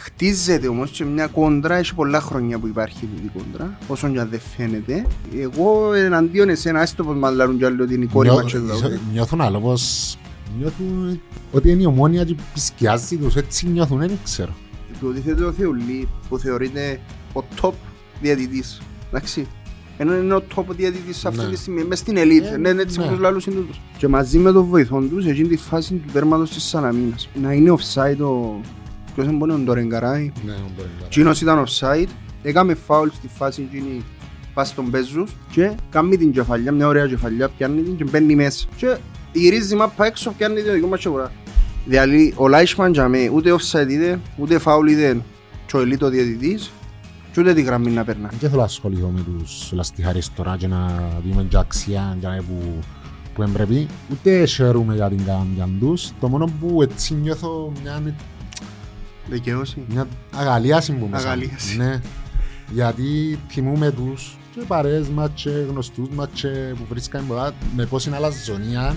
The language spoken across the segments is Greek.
χτίζεται όμως και μια κόντρα, έχει πολλά χρόνια που υπάρχει η κόντρα, όσο και αν δεν φαίνεται. Εγώ εναντίον εσένα, έστω πως μας λάρουν κι άλλοι ότι είναι η κόρη Νιώ- μας και εδώ. Νιώθουν άλλο πως νιώθουν ότι είναι η ομόνια και πισκιάζει τους έτσι νιώθουν, δεν ξέρω. Του αντίθετο ο Θεουλή που θεωρείται ο top διαιτητής. Εντάξει. Ενώ είναι ο top διαιτητής αυτή Ναι. τη στιγμή, μες στην ελίτ, Ε, ναι, έτσι ναι. όπως λάλλουν συντούτους. Και μαζί με τον βοηθόν τους, εκείνη τη φάση του τέρματος της Σαναμίνας. Να είναι offside ο... Ποιος είναι πόνοι, ο Ντορεγκαράη. Ναι, μπορεί να Εκείνος ήταν offside, έκαμε φάουλ στη φάση εκείνη πας στον Πέζους και κάνει την κεφαλιά, μια ωραία κεφαλιά, πιάνει την και μπαίνει μέσα. Και γυρίζει μάπα έξω, πιάνει την δικό μας σίγουρα. Δηλαδή, ο Λάισμαν για μέ, ούτε offside είδε, ούτε φάουλ είδε και ο ελίτο διαιτητής και ούτε τη γραμμή να περνά. Δεν θέλω να ασχοληθώ με τους λαστιχαρείς τώρα και να δούμε και αξία και να που, που εμπρέπει. Ούτε χαίρομαι για την καμπιά τους. Το μόνο που έτσι νιώθω μια, Δικαιώσει. μια αγαλίαση που μέσα. μου. Αγαλίαση. Ναι. Γιατί θυμούμε τους και παρέες μας και γνωστούς μας και που βρίσκαμε πολλά με πώς είναι άλλα ζωνία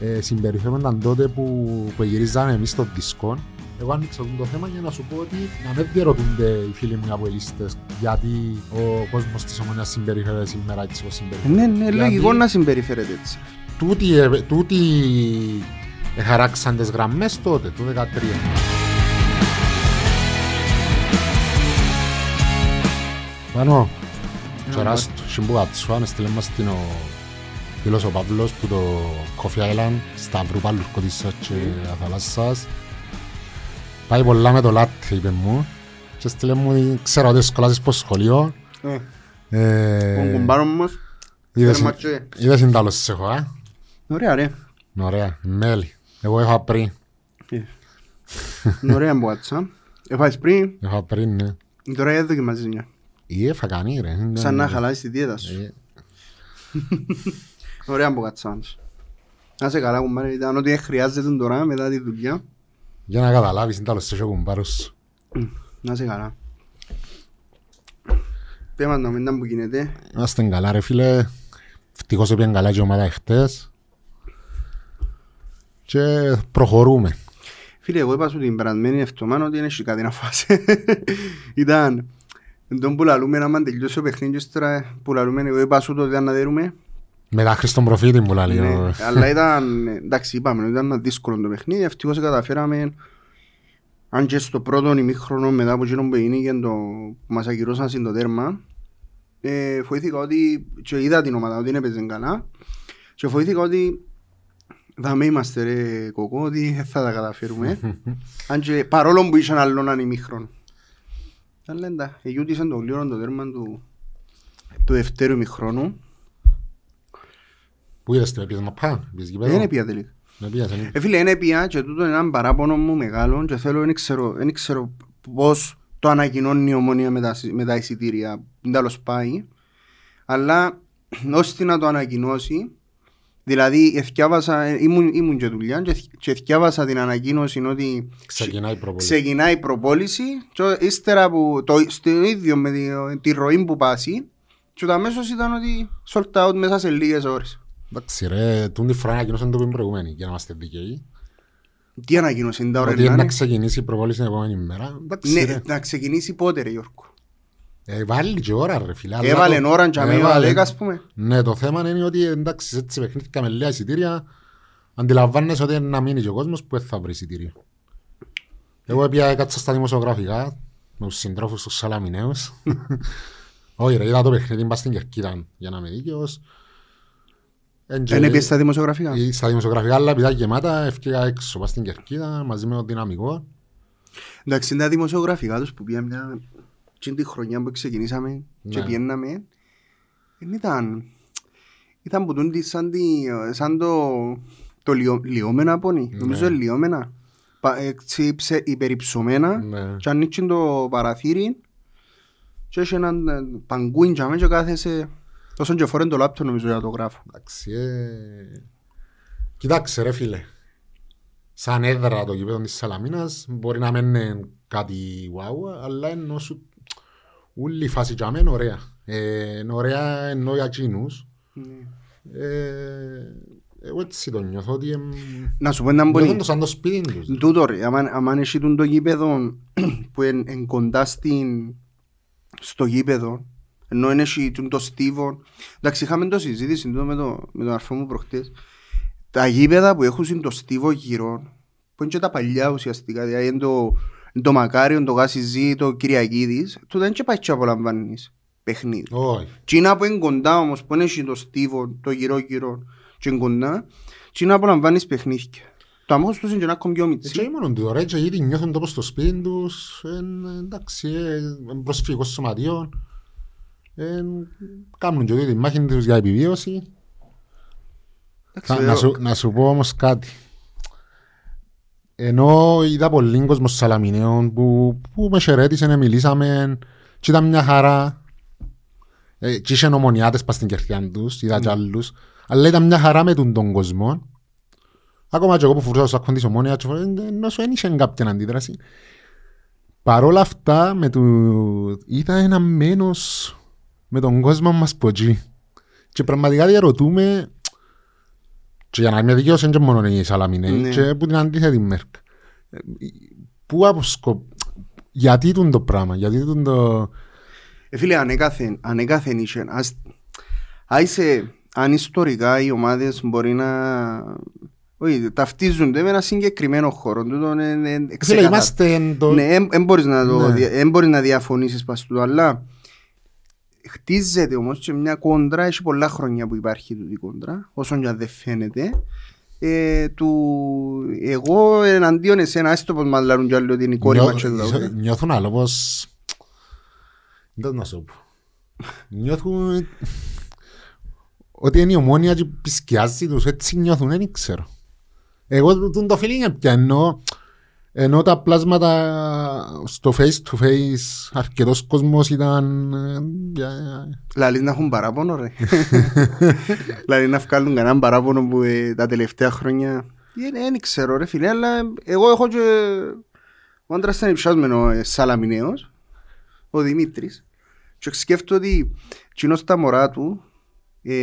ε, συμπεριφέρονταν τότε που, που γυρίζαμε εμείς στο δισκό. Εγώ άνοιξα το θέμα για να σου πω ότι να μην διερωτούνται οι φίλοι μου οι αποελίστες γιατί ο κόσμος της ομονίας συμπεριφέρεται σήμερα έτσι όπως συμπεριφέρεται. Ναι, ναι, Γιατί λογικό να συμπεριφέρεται έτσι. Τούτοι, ε, τούτοι εχαράξαν τις γραμμές τότε, το 2013. Πάνω, τσοράς τους Σιμπουκατσουά, με στείλε μας την ο φίλος ο Παύλος που το Coffee Island, Σταυρού Παλουρκωτήσας και Αθαλάσσας. Πάει πολλά με το λάtte, είπε μου. Και στείλε μου, ξέρω ότι σχολάσεις στο σχολείο. Ε, Ε, Τον κουμπάρο μας, είδες- τέρμα και- Είδες είναι τέλος έχω, α; Ωραία ρε. Ωραία, μέλι. Εγώ είχα πριν. Ε. Είναι Ωραία μπουάτσα. Έφαγες πριν, Είχα πριν, ναι. τώρα δεν δοκιμάζεις μια. Ή έφα κάνει, ρε. Ναι, Σαν να ναι. χαλάσεις τη δίαιτα σου. Ε, Ωραία μπουάτσα όμως. Να σε καλά κουμπάρε, ήταν ό,τι χρειάζεται τώρα μετά τη δουλειά. Για να καταλάβεις, είναι τέλος έχω κουμπάρος. Να σε καλά. Πέμα να μην που γίνεται. Είμαστε καλά ρε φίλε. Ευτυχώς έπιαν καλά και η ομάδα εχθές. Και προχωρούμε. Φίλε, εγώ είπα σου την περασμένη εβδομάδα ότι είναι κάτι να φάσει. Ήταν τον που λαλούμε να μαν τελειώσει ο παιχνίδι και ύστερα που λαλούμε εγώ είπα σου το ότι ήταν να δέρουμε. Μετά Χριστόν Προφήτη μου λέει. Ναι, ο- αλλά ήταν, εντάξει είπαμε, ήταν ένα δύσκολο το παιχνίδι, ευτυχώς καταφέραμε αν και στο πρώτο ημίχρονο μετά από εκείνο που έγινε και το, που μας ακυρώσαν στην το τέρμα ε, φοήθηκα ότι και είδα την ομάδα ότι έπαιζε καλά και φοήθηκα ότι δαμε είμαστε ρε κοκό ότι δεν θα τα καταφέρουμε. Αν και παρόλο που είχαν άλλον έναν ημίχρονο αλλά εντάξει, εγιούτησαν το γλύωρο το τέρμα του, του δευτέρου ημίχρονου Πού είδες το επίδομα πά, πήγες γήπεδο. δεν έπια τελικά. Ναι, πήγες, δεν- Ε, φίλε, είναι πια και τούτο είναι ένα παράπονο μου μεγάλο και θέλω, δεν ξέρω, δεν ξέρω πώς το ανακοινώνει η ομονία με τα, με τα εισιτήρια, δεν τέλος πάει, αλλά ώστε να το ανακοινώσει, δηλαδή εθιάβασα, ε, ήμουν, ήμουν και δουλειά και, εθ- και εθιάβασα την ανακοίνωση ότι Ξεκινάει η προπολή. ξεκινάει η προπόληση και ύστερα που το, στο ίδιο με τη, τη ροή που πάσει και το αμέσως ήταν ότι sold out μέσα σε λίγες ώρες. Εντάξει ρε, τούν τη φορά ανακοινώσαν το πριν προηγούμενη, για να είμαστε δικαιοί. Τι ανακοίνωση είναι τα ώρα Ότι να είναι να είναι. ξεκινήσει η προπόληση την επόμενη μέρα. Εντάξει Ναι, ρε. να ξεκινήσει πότε ρε Γιώργο. Ε, βάλει και ώρα ρε φίλε. αλλά Έβαλε το- ώρα και αμέσως Έβαλε. αλέκα ας πούμε. Ναι, το θέμα είναι ότι εντάξει, έτσι παιχνίδια με λίγα εισιτήρια, αντιλαμβάνεσαι ότι είναι να μείνει και ο κόσμος που δεν θα βρει εισιτήριο. Εγώ πια έκατσα στα δημοσιογραφικά, με τους συντρόφους τους Σαλαμιναίους. Όχι ρε, είδα το παιχνίδι, πας στην Κερκίδα, για να είμαι δίκαιος. Εν και- Δεν έπιες στα δημοσιογραφικά; ή Στα δημοσιογραφικά, αλλά επειδή γεμάτα, έφυγα έξω, πας στην Κερκίδα, μαζί με το δυναμικό. Εντάξει, είναι τα δημοσιογραφικά τους που πήγαν μια... Και τη χρονιά που ξεκινήσαμε και Ναι. πιέναμε, δεν ήταν... Ήταν που τούντι σαν, τη, σαν το, το λιω, λιώμενα πόνι. Ναι. Νομίζω είναι λιώμενα. Πα, έτσι, ψε, υπερυψωμένα Ναι. και ανοίξει το παραθύρι και έχει έναν ε, παγκούιν και αμέσως και κάθεσαι Όσον και φορέν το λάπτο νομίζω για να το γράφω. Εντάξει, ε... Κοιτάξτε ρε φίλε. Σαν έδρα το γήπεδο της Σαλαμίνας μπορεί να μην είναι κάτι wow, αλλά ενώ σου... Ούλη η φάση για μένα ωραία. Ε, είναι ωραία ενώ για εκείνους. Ε, Εγώ έτσι το νιώθω ότι εμ, Να σου πω έναν νιώθουν πολύ. το σαν το σπίτι τους. Τούτο ρε, άμα, άμα έχει τούν το γήπεδο που είναι εν κοντά στην, στο γήπεδο, ενώ είναι έχει τούν το στίβο. Εντάξει, είχαμε το συζήτηση τούτο με, το, με τον αρφό μου προχτές. Τα γήπεδα που έχουν το στίβο γύρω, που είναι και τα παλιά ουσιαστικά, δηλαδή είναι το, είναι το Μακάριον, το Γάσιζή, το Κυριακίδης, τούτα δεν και πάει και απολαμβάνεις παιχνίδι. Όχι. Τι είναι που είναι κοντά όμως, που είναι έχει το στίβο, το γύρω γύρω και είναι κοντά, τι είναι που απολαμβάνεις παιχνίδια. Το αμόχος τους είναι και ένα ακόμη πιο Ε, μιτσί. Και μόνο του ρε, και γιατί νιώθουν το πως στο σπίτι τους, εν, εντάξει, ε, εν προσφυγικός σωματείο, εν, κάνουν και τη μάχη τους για επιβίωση. Θα- Εντάξει, να, ε, σου, να σου πω όμως κάτι. Ενώ είδα πολλοί κόσμος Σαλαμινέων που, που με χαιρέτησαν, μιλήσαμε και ήταν μια χαρά. Ε, και είχαν ομονιάτες πας στην κερκιά τους, είδα κι άλλους. Αλλά ήταν μια χαρά με τον, τον κόσμο. Ακόμα και εγώ που φορούσα στο σάκον της ομόνιας, και φορέ- ενώ σου δεν είχε κάποια αντίδραση. Παρόλα αυτά, με το... είδα ένα μένος με τον κόσμο μας ποτζή. Και πραγματικά διαρωτούμε και για να είμαι δικαίος είναι και μόνο οι Σαλαμινέοι Ναι. και που την αντίθετη μέρκα. Ε, Πού αποσκο... Γιατί τούν το πράγμα, γιατί τούν το... Ε, φίλε, ανέκαθεν, ανέκαθεν είχε. Ας, αν είσαι, αν ιστορικά οι ομάδες μπορεί να... Όχι, ταυτίζονται με ένα συγκεκριμένο χώρο. Τούτο είναι, είναι Φίλε, ξεκάθαρο. είμαστε εν το... Ναι, δεν μπορείς να, το, Ναι. δια- εν μπορείς να διαφωνήσεις πας τούτο, αλλά χτίζεται όμως και μια κόντρα, έχει πολλά χρόνια που υπάρχει τούτη κόντρα, όσον και αν δεν φαίνεται. Ε, του, εγώ εναντίον εσένα, έστω πως μας λάρουν κι άλλοι ότι είναι η κόρη Νιώ- μας και το νιώ- Νιώθουν άλλο πως... Δεν να σου πω. Νιώθουν... Ότι είναι η ομόνια και πισκιάζει τους, έτσι νιώθουν, δεν ξέρω. Εγώ τούν το feeling πια ενώ, ενώ τα πλάσματα στο face to face αρκετός κόσμος ήταν... ε, για- Λαλείς να έχουν παράπονο ρε. δηλαδή να βγάλουν κανέναν παράπονο που ε, τα τελευταία χρόνια δεν ξέρω ρε φίλε αλλά εγώ έχω και ο άντρας ήταν υψιάσμενο ε, Σαλαμινέος ο Δημήτρης και σκέφτομαι ότι κοινός τα μωρά του ε,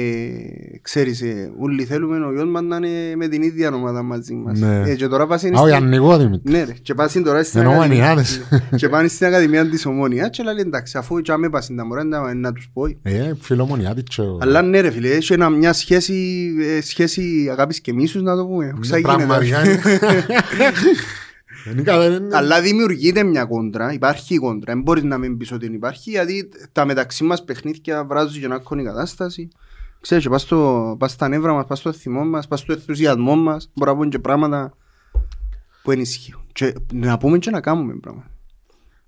ξέρεις ε, όλοι θέλουμε ο γιος μας να είναι με την ίδια ομάδα μαζί μας Ναι. ε, και τώρα πας είναι Α, ο στην- Ιαννικό Δημήτρης. ναι ρε, και πας τώρα στην Ενώ Ακαδημία- μανιάδες. και πάνε στην Ακαδημία της Ομόνιας και λέει εντάξει αφού και άμε πας τα μωρά να, να τους πω Ε, φιλομονιάτη και ο- αλλά ναι ρε φίλε, έχει ένα, μια σχέση, ε, σχέση αγάπης και μίσους να το πούμε. Πώς θα γίνεται. Πραγματικά είναι. Είναι καλά, είναι- Αλλά δημιουργείται μια κόντρα, υπάρχει η κόντρα, δεν μπορείς να μην πεις ότι δεν υπάρχει, γιατί τα μεταξύ μας παιχνίδια βράζουν και να έχουν η κατάσταση. Ξέρεις, και πας, στο, πας στα νεύρα μας, πας στο θυμό μας, πας στο ενθουσιασμό μας, μπορεί να πούμε και πράγματα που ενισχύουν. Και να πούμε και να κάνουμε πράγματα.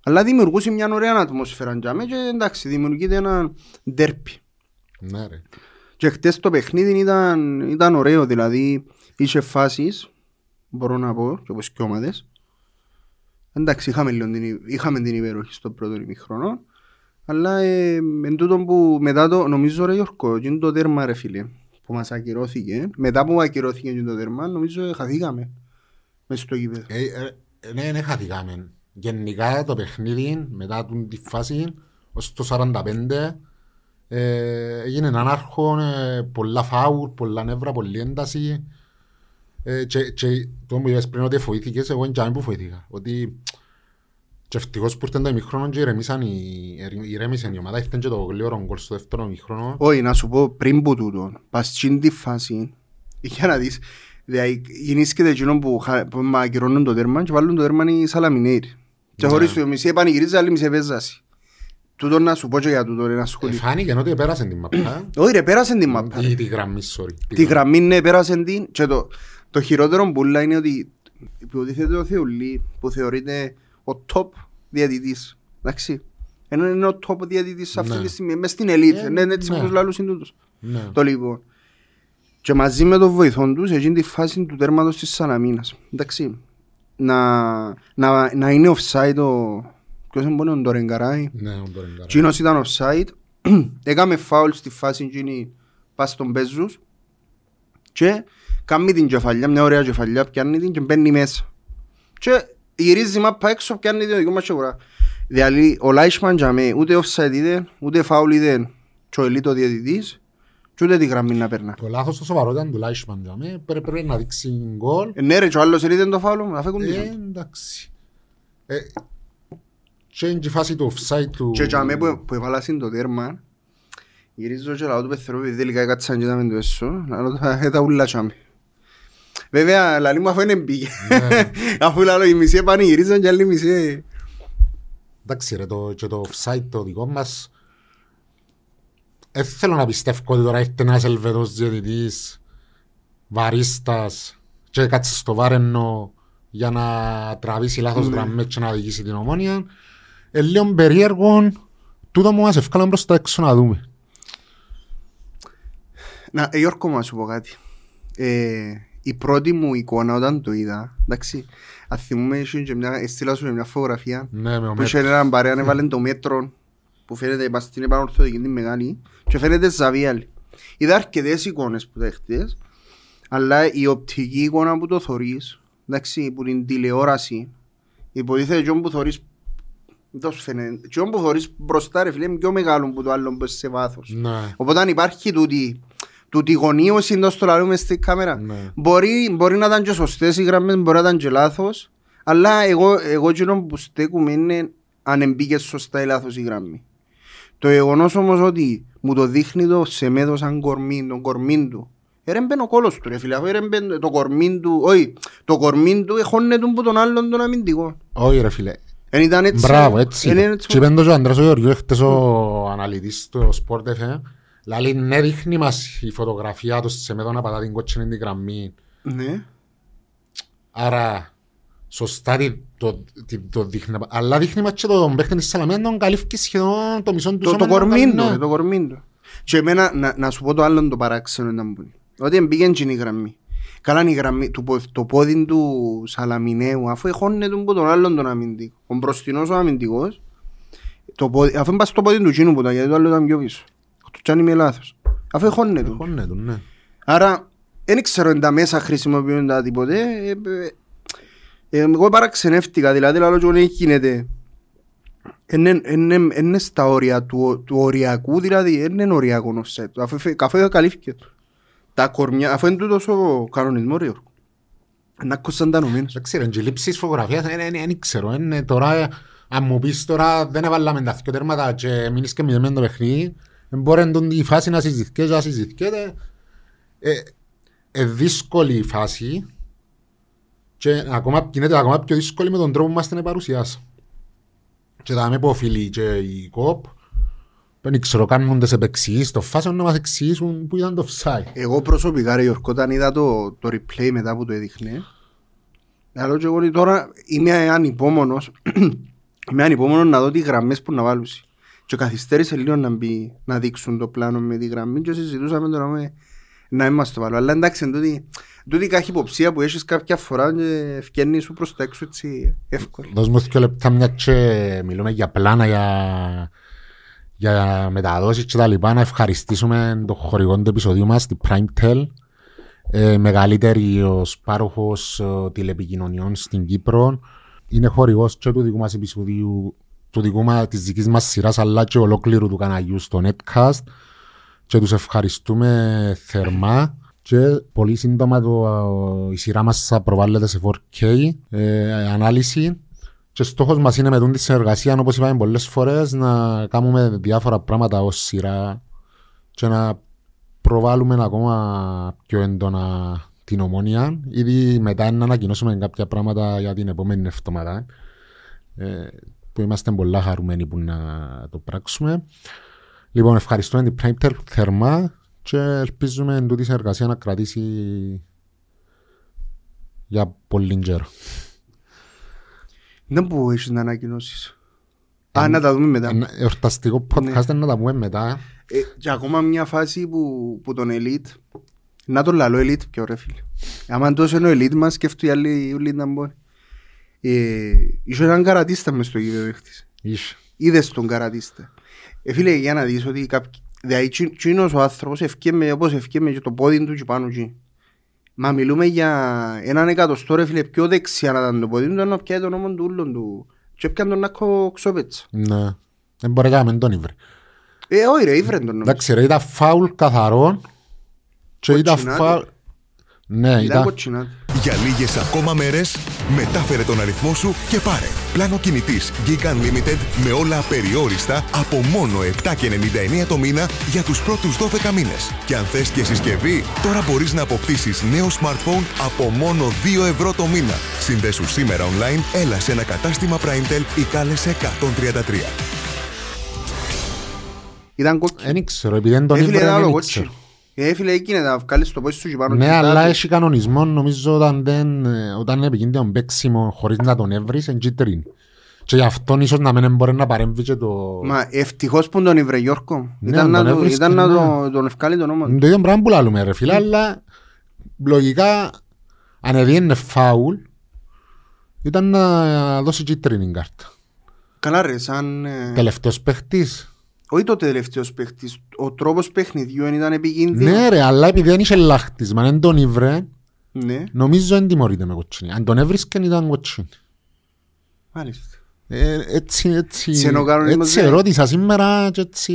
Αλλά δημιουργούσε μια ωραία ατμόσφαιρα για μέ και εντάξει, δημιουργείται ένα ντέρπι. Ναι, ρε. Και χτες το παιχνίδι ήταν, ήταν ωραίο, δηλαδή είχε φάσεις, μπορώ να πω, και όπως και ομάδες. Εντάξει, είχαμε, λίγο την, είχαμε την υπέροχη στο πρώτο ημιχρόνο, αλλά ε, εν τούτο που μετά το, νομίζω ρε Γιώργο, και είναι το τέρμα ρε φίλε, που μας ακυρώθηκε, μετά που ακυρώθηκε και το τέρμα, νομίζω ε, χαθήκαμε μες στο γήπεδο. Ε, ε, Ναι, ναι, χαθήκαμε. Γενικά το παιχνίδι μετά την τη φάση ως το 45 ε, έγινε έναν άρχο, ε, πολλά φάουλ, πολλά νεύρα, πολλή ένταση ε, και, και το που είπες πριν ότι φοήθηκες, εγώ είναι και που φοήθηκα. Ότι και ευτυχώς που ήρθαν το ημίχρονο και ηρεμήσαν οι, ηρέμησαν η ομάδα, ήρθαν και το γλύωρο γκολ στο δεύτερο ημίχρονο. Όχι, να σου πω πριν που τούτο, πας στην τη φάση, για να δεις, δηλαδή γεννήσκεται εκείνο που, χα- που μακυρώνουν το τέρμα και βάλουν το τέρμα οι Σαλαμινέιρ. Και Ναι. χωρίς το μισή επανηγυρίζει, άλλη μισή επέζαση. Τούτο να σου πω και για τούτο, ένα Ε, σχολείο. Φάνηκε ότι πέρασε την μαπά. Όχι ρε, πέρασε την μάπα. Τη, τη γραμμή, sorry. Τη γραμμή ναι, πέρασε την και το, το χειρότερο πουλά είναι ότι υποτίθεται ο Θεουλή που θεωρείται ο top διαιτητής. Εντάξει. Ενώ είναι ο top διαιτητής αυτή Ναι. τη στιγμή, μες στην ελίτ. Ε, Ναι, έτσι ναι. όπως λάλλουν συντούτους. Ναι. Το λοιπόν. Και μαζί με τον βοηθόν τους, εκείνη τη φάση του τέρματος της Σαλαμίνας. Εντάξει. Να, να, να είναι offside ο... Ποιος είναι μόνο, ο Ντορεγκαράη. Ναι, ο Ντορεγκάρα. Εκείνος ήταν offside. Έκαμε φάουλ στη φάση εκείνη πας στον Πέζους. Και κάνει την κεφαλιά, μια ωραία κεφαλιά, πιάνει την και μπαίνει μέσα. Και γυρίζει η μάπα έξω, πιάνει την δικό μας σίγουρα. Δηλαδή, ο Λάισμαν για μέ, ούτε offside είδε, ούτε φάουλ είδε και ο ελίτο διαιτητής. Και ούτε τη γραμμή να περνά. Το λάθος το σοβαρό ήταν του Λάισμαν για μέ. Πρέ- Πρέπει να δείξει γκολ. Ε, ναι ρε, και ο άλλος είδε το φάουλο μου, αφού Ε, κουντήσω. εντάξει. Ε, Και είναι και η φάση του offside του... Και για μέ που, που έβαλα στην το τέρμα, γυρίζω και λαό του πεθερού, επειδή τελικά έκατσαν και είδαμε το έσω, λαλό τα ε, τα ούλα τσάμε. Βέβαια, λαλή μου αφού είναι μπήκε. Ναι. Αφού λαλό οι μισοί πανηγυρίζαν και άλλοι μισοί. Εντάξει ρε, το, και το offside το δικό μας δεν θέλω να πιστεύω ότι τώρα έρχεται ένας Ελβετός διαιτητής βαρίστας και κάτσε στο βάρενο για να τραβήσει λάθος Ναι. γραμμές και να οδηγήσει την ομόνια. Ε, λίγο περίεργο, τούτο μου μας ευκάλαν προς τα έξω να δούμε. Να, ε, Γιώργο μου, να σου πω κάτι. Ε, η πρώτη μου εικόνα όταν το είδα, εντάξει, αν θυμούμε, είχε και μια, έστειλα σου μια φωτογραφία Ναι, με ο που είχε έναν παρέα, έβαλε το μέτρο που φαίνεται μας στην επανορθωτική την μεγάλη και φαίνεται ζαβίαλη. Είδα αρκετές εικόνες που δέχτες, αλλά η οπτική εικόνα που το θωρείς, εντάξει, που την τηλεόραση, υποτίθεται και που θωρείς δεν σου φαίνεται. Και που θωρείς μπροστά ρε φίλε είναι πιο μεγάλο που το άλλο που είναι σε βάθος. Ναι, Οπότε αν υπάρχει τούτη, τούτη γωνίωση εντός το λαλούμε στη κάμερα. ναι. Μπορεί, μπορεί να ήταν και σωστές οι γραμμές, μπορεί να ήταν και λάθος. Αλλά εγώ, εγώ εκείνο που στέκουμε είναι αν εμπήκε σωστά ή λάθος η γραμμή. Το γεγονός όμως ότι μου το δείχνει το Σεμέδο σαν κορμί, τον κορμί του. Ερέμπεν ο κόλος του ρε φίλε, αφού ερέμπεν το κορμί του, όχι, το κορμί του εχώνεται που τον άλλον τον αμυντικό. Όχι ρε φίλε. Εν ήταν έτσι. Μπράβο, έτσι. εν είναι. είναι έτσι. Και είπεν το και ο Ανδρέας ο Γεωργιού χτες ο αναλυτής στο Sport FM. Λαλή ναι δείχνει μας η φωτογραφία τους σε μέδο να πατά την κότσινη την γραμμή. Ναι. Άρα σωστά τι- το, τι- το δείχνει. Αλλά δείχνει μας και το παίχτη της Σαλαμένα τον καλύφθηκε σχεδόν το μισό του Το, το σώμα, κορμί ναι. του, ε, το κορμί του. Και εμένα, να, να σου πω το άλλο το παράξενο ήταν που είναι. Ότι εμπήγαινε και η γραμμή. Καλά είναι η γραμμή, του, πο- το πόδι του Σαλαμινέου, αφού εχώνεται από τον άλλον τον αμυντικό. Ο μπροστινός ο αμυντικός, το πόδι, αφού είναι στο πόδι του κοινού που ήταν, γιατί το άλλο ήταν πιο πίσω. Το τσάνι με λάθος. Αφού εχώνεται. του. Χώνε του, ναι. Άρα, δεν ξέρω αν τα μέσα χρησιμοποιούν τα τίποτε. Ε, ε, ε, εγώ παραξενεύτηκα, δηλαδή, λέω και δεν γίνεται. Είναι, είναι, είναι στα όρια του, του οριακού, δηλαδή, δεν είναι οριακό offset. Αφού, φε- αφού καλύφθηκε. Τα κορμιά, αφού είναι τούτος ο κανονισμός, ρε Γιώργο. Να ακούσαν τα νομίνα. Δεν ξέρω, και η λήψη της φωτογραφίας δεν δεν- δεν ξέρω. Είναι τώρα, αν μου πεις τώρα δεν έβαλαμε τα δυο τέρματα και μείνεις και μηδεμένο το παιχνίδι, δεν μπορεί να η φάση να συζητηθεί και να συζητιέται. Ε, ε, δύσκολη η φάση και ακόμα, γίνεται ακόμα πιο δύσκολη με τον τρόπο που μας την παρουσιάσει. Και θα με πω φίλοι και οι κόπ, δεν ξέρω, κάνουν τις επεξηγήσεις των φάσεων να μας εξηγήσουν που ήταν το offside. Εγώ προσωπικά, ρε Γιώργο, όταν είδα το, το replay μετά που το έδειχνε, λέω και εγώ ότι τώρα είμαι ανυπόμονος, είμαι ανυπόμονος να δω τις γραμμές που να βάλουν. Και καθυστέρησε λίγο να, μπει, να δείξουν το πλάνο με τη γραμμή και συζητούσαμε τώρα με, να είμαστε το βάλω. Αλλά εντάξει, εν τούτη, τούτη κάθε υποψία που έχεις κάποια φορά και ευκαινείς σου προς τα έξω έτσι εύκολα. Δώσ' μου δύο λεπτά μια και μιλούμε για πλάνα, για, για μεταδόσεις και τα λοιπά. Να ευχαριστήσουμε τον χορηγό του επεισοδίου μας, την PrimeTel, ε, μεγαλύτερη ως πάροχος ε, τηλεπικοινωνιών στην Κύπρο. Είναι χορηγός και του δικού μας επεισοδίου, του δικού μας, της δικής μας σειράς, αλλά και ολόκληρου του καναλιού στο Netcast. Και τους ευχαριστούμε θερμά. Και πολύ σύντομα το, η σειρά μας θα προβάλλεται σε 4K ε, ανάλυση και στόχος μας είναι με τούτη τη συνεργασία όπως είπαμε πολλές φορές να κάνουμε διάφορα πράγματα ως σειρά και να προβάλλουμε ακόμα πιο έντονα την ομόνια ήδη μετά να ανακοινώσουμε κάποια πράγματα για την επόμενη εβδομάδα ε, που είμαστε πολλά χαρούμενοι που να το πράξουμε Λοιπόν, ευχαριστούμε την Primetel θερμά και ελπίζουμε τούτης η συνεργασία να κρατήσει για πολύ καιρό. Δεν που έχεις να ανακοινώσεις. Α, να τα δούμε μετά. Ένα εορταστικό podcast Ναι. να τα πούμε μετά. Ε, και ακόμα μια φάση που, που τον Elite να τον λαλώ Elite πιο ρε φίλε άμα τόσο είναι ο Elite μας σκέφτου οι άλλοι όλοι να μπορεί ε, είχε έναν καρατίστα μες στο γήπεδο έχτης Ίσ. είδες τον καρατίστα ε, φίλε για να δεις ότι κάποιοι δηλαδή τσι- τσίνος ο άνθρωπος ευκέμε όπως ευκέμε και το πόδι του και πάνω εκεί Μα μιλούμε για έναν εκατοστό ρε φίλε πιο δεξιά να ήταν το πόδι του να πιάει τον νόμο του ούλον του και έπιαν τον Νάκο Ξόπετσα Ναι. Δεν μπορεί να μην τον ήβρε. Ε, όχι ρε, ήβρεν τον νομίζω. Εντάξει ρε, ήταν φάουλ καθαρό και ήταν Κοτσινάτη. φάουλ... Ναι, Ήταν ήταν... κοτσινάτη. Για λίγες ακόμα μέρες, μετάφερε τον αριθμό σου και πάρε. Πλάνο κινητής Geek Unlimited με όλα απεριόριστα από μόνο 7,99 το μήνα για τους πρώτους 12 μήνες. Και αν θες και συσκευή, τώρα μπορείς να αποκτήσεις νέο smartphone από μόνο 2 ευρώ το μήνα. Συνδέσου σήμερα online, έλα σε ένα κατάστημα Primetel ή κάλεσε 133. Ήταν κόκκινη. Δεν ξέρω, επειδή δεν τον Ε, φίλε, ήβρε, ήταν άλλο δεν κόκκινη. ξέρω. Ε, φίλε, εκείνη να βγάλεις το πόσι σου και πάνω. Ναι, και αλλά κάτι. έχει κανονισμό, νομίζω όταν, δεν, ε, όταν είναι επικίνδυνο παίξιμο χωρίς να τον έβρεις, είναι κίτρινη. Και γι' αυτόν ίσως να μην μπορεί να παρέμβει και το... Μα ευτυχώς που τον ήβρε Γιώργο. Ναι, Ήταν αν να τον το- έβρισκε, ήταν να ναι. το- τον ευκάλει το όνομα. Είναι το ίδιο πράγμα που λάλλουμε ρε φίλε, αλλά λογικά αν έδιενε φάουλ ήταν να δώσει κίτρινη κάρτα. Καλά ρε, σαν... ε, Τελευταίος παίχτης. Όχι το τελευταίος παίχτης. Ο τρόπος παιχνιδιού εν ήταν επικίνδυνος. Ναι ρε, αλλά επειδή δεν είχε λάχτισμα, δεν τον ήβρε, Ναι, νομίζω δεν τιμωρείται με κοτσίνη. Αν τον έβρισκε ήταν κοτσίνη. μάλιστα. Ε, έτσι, έτσι, Έτσι είναι ο κανονισμός, έτσι ναι. ερώτησα σήμερα και έτσι...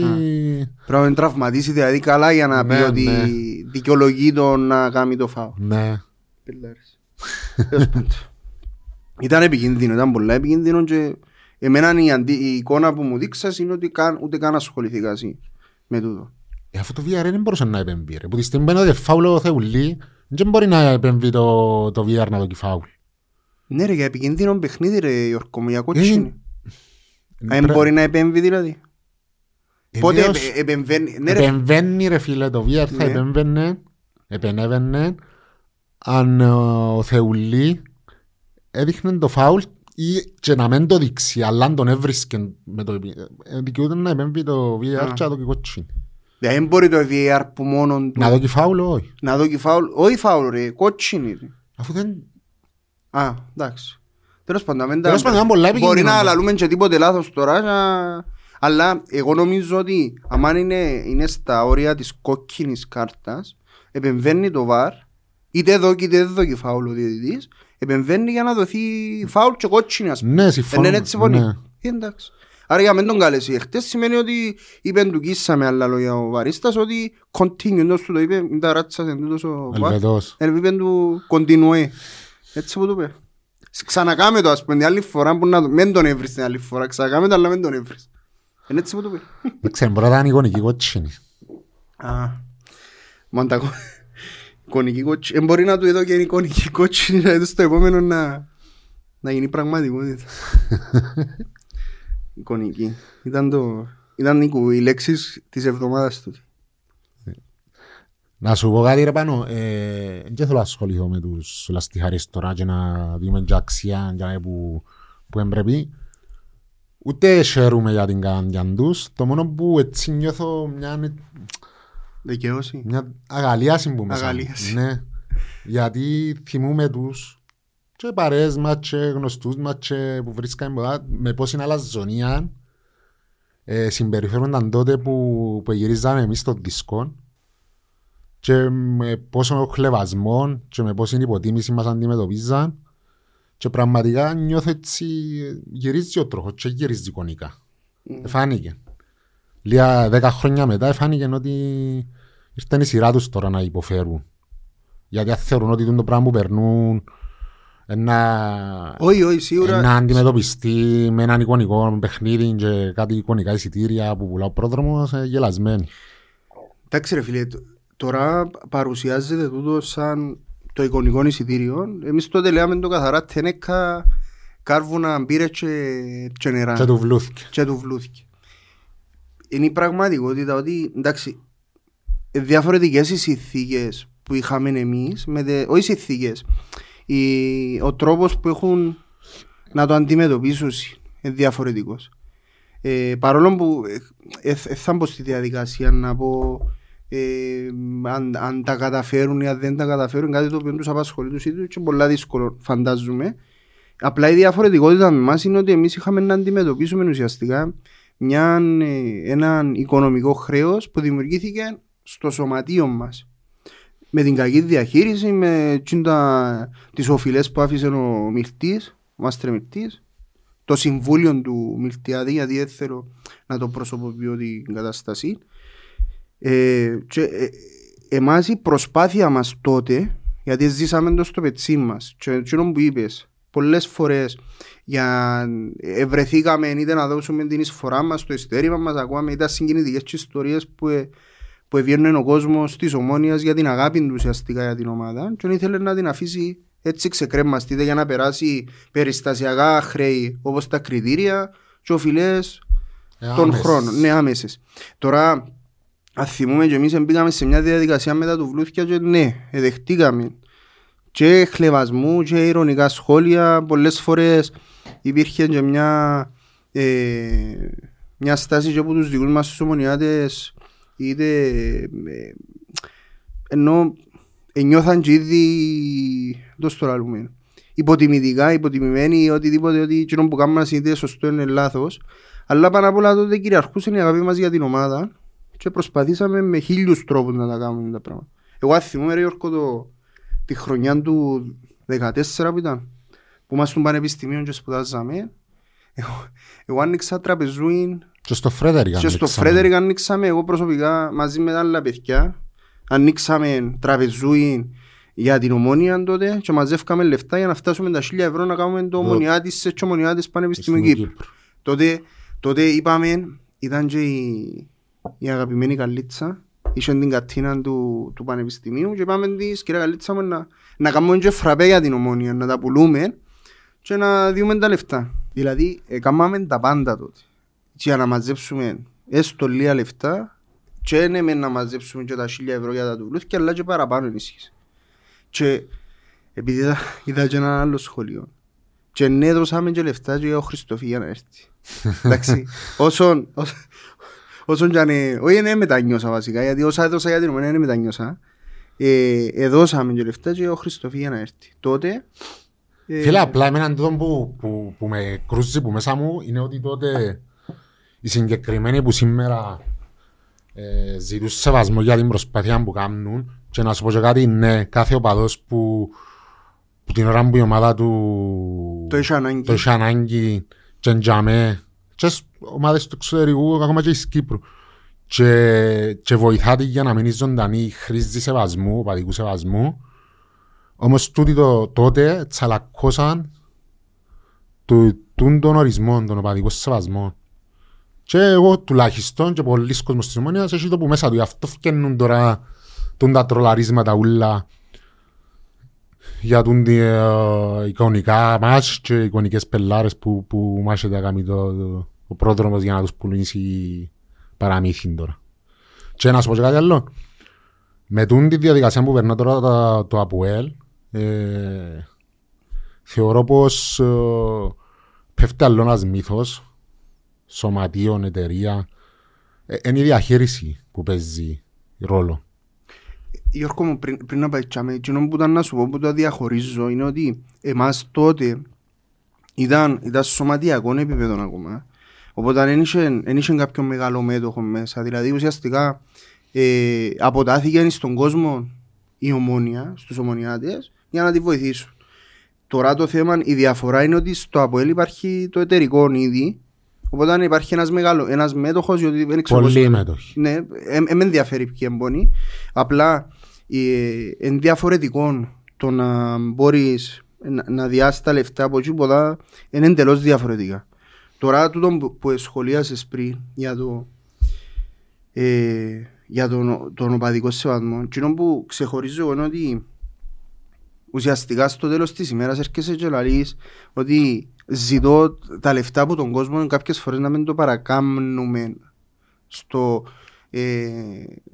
Πρέπει να τον τραυματίσει δηλαδή καλά για να πει Ναι, ότι ναι. δικαιολογεί το να κάνει το φάουλ. Ναι. Πελάρες. Τέλος πάντων. Ήταν επικίνδυνο, ήταν πολλά επικίνδυνο και εμένα η, αντι... η εικόνα που μου δείξας είναι ότι καν, ούτε καν ασχοληθήκα εσύ με τούτο. Ε, αφού το VR δεν μπορούσε να επεμβεί ρε. Που τη στιγμή που είναι φάουλ ο Θεουλή, δεν μπορεί να επεμβεί το, το VR να δοκεί φάουλ. Ναι ρε, για επικίνδυνο παιχνίδι ρε Γιώργο μου, για κότσινη. Ε, Αν πρέ- μπορεί να επέμβει δηλαδή. ε, Πότε βεβαίως, επε- επεμβαίνει. Ναι ρε, Επεμβαίνει ρε φίλε το VR θα Ναι. επέμβαινε, επενέβαινε αν ε, ο Θεουλή έδειχνε το φάουλ ή και να μην το δείξει, αλλά αν τον έβρισκε με το επι- ε, δικαιούται να επέμβει το VR Α. και να δοκεί κότσινη. δεν μπορεί το VAR που μόνο του Να δοκεί φάουλ όχι. να δω και φάουλ. Όχι φάουλ ρε, κότσινη ρε. Αφού δεν... Α, εντάξει. Τέλος πάντων, μην τα- Τέλος πάντων, ήταν πολλά Μπορεί επικίνδυνο. να λαλούμε και τίποτε λάθος τώρα, να- αλλά εγώ νομίζω ότι αν είναι, είναι στα όρια της κόκκινης κάρτας, επεμβαίνει το βαρ, είτε εδώ και είτε δεν δω φάουλ ο διαιτητής, επεμβαίνει για να δοθεί φάουλ και κόκκινη ας πούμε. Ναι, Δεν συμφωνώ. είναι έτσι φωνή. Ναι. Ε, Εντάξει. Άρα για μεν τον κάλεσε εχθές σημαίνει ότι είπε του Κίσσα με άλλα λόγια ο βαρίστας ότι continue, εντός του το είπε, μην τα ράτσας εν τούτος ο βαρ. Ελβετός. Ε, είπε του continue. Έτσι που του είπε. Ξανακάμε το ας πούμε την άλλη φορά που να το... Μεν τον έβρις την άλλη φορά. Ξανακάμε το αλλά μεν τον έβρις. Είναι έτσι που του είπε. Δεν ξέρω, μπορεί να ήταν εικονική κότσινη. Α. Μαντακό. Εικονική κότσινη. Ε, μπορεί να του εδώ και είναι εικονική κότσινη να είδε στο επόμενο να, να γίνει πραγματικότητα. εικονική. Ήταν το... Ήταν οι, κου- οι λέξεις της εβδομάδας τους. Να σου πω κάτι ρε πάνω, ε, δεν θέλω να ασχοληθώ με τους λαστιχαρίες τώρα και να δούμε και αξία για να που, που εμπρεπεί. Ούτε χαίρομαι για την καραντιά τους, το μόνο που έτσι νιώθω μια, Δικαιώση. μια αγαλίαση που μέσα. μου. Αγαλίαση. Ναι, γιατί θυμούμε τους και παρέες μας και γνωστούς μας και που βρίσκαμε πολλά, με πώς είναι αλαζονία ε, συμπεριφέρονταν τότε που, που γυρίζαμε εμείς στο δίσκο και με πόσο χλεβασμό και με πόση υποτίμηση μας αντιμετωπίζαν και πραγματικά νιώθω έτσι γυρίζει ο τροχός και γυρίζει εικονικά. Mm. Φάνηκε. Λίγα δέκα χρόνια μετά φάνηκε ότι ήρθε η σειρά τους τώρα να υποφέρουν. Γιατί αν θεωρούν ότι το πράγμα που περνούν να, Όχι, όχι, σίγουρα. να αντιμετωπιστεί με έναν εικονικό παιχνίδι και κάτι εικονικά εισιτήρια που πουλά ο πρόδρομος ε, γελασμένοι. Εντάξει ρε φίλε, τ- τώρα παρουσιάζεται τούτο σαν το εικονικό εισιτήριο. Εμείς τότε λέμε το καθαρά τένεκα, κάρβουνα, μπύρες και, και νερά. Και του βλούθηκε. Και του βλούθηκε. Είναι η πραγματικότητα ότι, εντάξει, ε, διαφορετικές οι συνθήκες που είχαμε εμείς, με τε, όχι συνθήκες, η, ο τρόπος που έχουν να το αντιμετωπίσουν είναι διαφορετικός. Ε, παρόλο που ε, ε, ε, θα μπω στη διαδικασία να πω ε, αν, αν τα καταφέρουν ή αν δεν τα καταφέρουν, κάτι το οποίο τους απασχολεί τους ίδιους και πολλά δύσκολο φαντάζομαι. Απλά η διαφορετικότητα με εμάς είναι ότι εμείς είχαμε να αντιμετωπίσουμε ουσιαστικά μια, ε, έναν οικονομικό χρέος που δημιουργήθηκε στο σωματείο μας. Με την κακή διαχείριση, με τσίντα, τις οφειλές που άφησε ο Μιλτής, ο Μάστρε Μιλτής, το συμβούλιο του Μιλτιάδη, γιατί δεν θέλω να το προσωποποιώ την κατάσταση. Ε, και, ε, εμάς η προσπάθεια μας τότε, γιατί ζήσαμε το στο πετσί μας, και εκείνο που είπες, πολλές φορές για ευρεθήκαμε είτε να δώσουμε την εισφορά μας στο ειστέρημα μας, ακόμα ήταν συγκινητικές και ιστορίες που, ε, που εβγαίνουν ο κόσμος της ομόνιας για την αγάπη του ουσιαστικά για την ομάδα και ήθελε να την αφήσει έτσι ξεκρέμαστη για να περάσει περιστασιακά χρέη όπως τα κριτήρια και οφειλές Ε, των άμεσες. χρόνων. Ναι, άμεσες. Τώρα, αν θυμούμε και εμείς μπήκαμε σε μια διαδικασία με τα τουβλούθια και ναι, εδεχτήκαμε και χλεβασμού και ηρωνικά σχόλια. Πολλές φορές υπήρχε και μια, ε, μια στάση και από τους δικούς μας τους ομονιάτες είτε ε, ενώ νιώθαν και ήδη το το λαλούμε υποτιμητικά, υποτιμημένοι ή οτιδήποτε ότι εκείνο που κάνουμε είτε σωστό είναι λάθος αλλά πάνω απ' όλα τότε κυριαρχούσε η αγάπη μας για την ομάδα και προσπαθήσαμε με χίλιους τρόπους να τα κάνουμε τα πράγματα. Εγώ αν θυμούμαι ρε Γιώργο το, τη χρονιά του 14 που ήταν που ήμασταν στο πανεπιστημίο και σπουδάζαμε εγώ, εγώ άνοιξα τραπεζούιν Και στο Frederick και στο ανοίξαμε. Frederick ανοίξαμε εγώ προσωπικά μαζί με τα άλλα παιδιά ανοίξαμε τραπεζούιν για την ομόνια τότε και μαζεύκαμε λεφτά για να φτάσουμε τα 1000 ευρώ να κάνουμε το Το- ομονιάτης σε ομονιάτης Πανεπιστημίου Στην Κύπρου. Κύπρο. Τότε, τότε είπαμε, ήταν και η, η αγαπημένη Καλίτσα, είχε την κατίνα του, του Πανεπιστημίου και είπαμε της, κυρία Καλίτσα μου, να, να κάνουμε και φραπέ για την ομόνια, να τα πουλούμε και να διούμε τα λεφτά. Δηλαδή, έκαναμε τα πάντα τότε. Και για να μαζέψουμε έστω λίγα λεφτά και ναι μεν να μαζέψουμε και τα 1000 ευρώ για τα τουλούθια, αλλά και παραπάνω ενίσχυση. Και επειδή είδα, είδα και ένα άλλο σχολείο, και ναι δώσαμε και λεφτά και ο Χριστοφή για να έρθει. Εντάξει, όσον, όσον, όσον και αν, ε, όχι ναι μετανιώσα βασικά, γιατί όσα έδωσα για την ομονία δεν μετανιώσα. Ε, εδώσαμε και λεφτά και ο Χριστοφή για να έρθει. Τότε, ε, Φίλε, απλά εμένα τούτο που, που, που με κρούζει που μέσα μου είναι ότι τότε οι συγκεκριμένοι που σήμερα ε, ζητούν σεβασμό για την προσπάθεια που κάνουν και να σου πω και κάτι, ναι, κάθε οπαδός που, που την ώρα που η ομάδα του το είχε ανάγκη. το είχε ανάγκη και εντιαμέ και στις ομάδες του εξωτερικού ακόμα και της Κύπρου. Και, και βοηθάτε για να μείνεις ζωντανή χρήση σεβασμού, οπαδικού σεβασμού. Όμως τούτοι το, τότε τσαλακώσαν του, τούν τον ορισμό των οπαδικών σεβασμών και εγώ τουλάχιστον και πολλοί κόσμος της Ομόνιας έχει το που μέσα του γι' αυτό φτιάχνουν τώρα τούν τα τρολαρίσματα ούλα για τούν τη, ε, εικονικά μάτς και εικονικές πελάρες που, που μάχεται να κάνει το, το, ο πρόδρομος για να τους πουλήσει παραμύθι τώρα. Και να σου πω και κάτι άλλο. Με τούν τη διαδικασία που περνά τώρα το, το ΑΠΟΕΛ ε, θεωρώ πως ε, πέφτει άλλο ένας μύθος σωματείων, εταιρεία ε, είναι η διαχείριση που παίζει ρόλο. Γιώργο μου, πριν, πριν να πάει τσάμε, εκείνο που ήταν να σου πω που το διαχωρίζω είναι ότι εμάς τότε ήταν, ήταν σωματιακό επίπεδο ακόμα. Οπότε δεν είχε, δεν είχε κάποιο μεγάλο μέτοχο μέσα. Δηλαδή ουσιαστικά ε, αποτάθηκε στον κόσμο η ομόνια, στους ομονιάτες, για να τη βοηθήσουν. Τώρα το θέμα, η διαφορά είναι ότι στο ΑΠΟΕΛ υπάρχει το εταιρικό ήδη, οπότε αν υπάρχει ένας, μεγάλο, ένας μέτοχος, γιατί δεν ξέρω πώς- Πολλοί μέτοχοι. ναι, δεν με ενδιαφέρει ποιοι εμπονεί. Απλά ε, είναι διαφορετικό το να μπορείς να, να διάσει τα λεφτά από εκεί πολλά είναι εντελώς διαφορετικά. Τώρα τούτο που, που σχολίασες πριν για το ε, για τον, τον οπαδικό σεβασμό εκείνο που ξεχωρίζω εγώ είναι ότι ουσιαστικά στο τέλος της ημέρας έρχεσαι και λαλείς ότι ζητώ τα λεφτά από τον κόσμο κάποιες φορές να μην το παρακάμνουμε στο ε,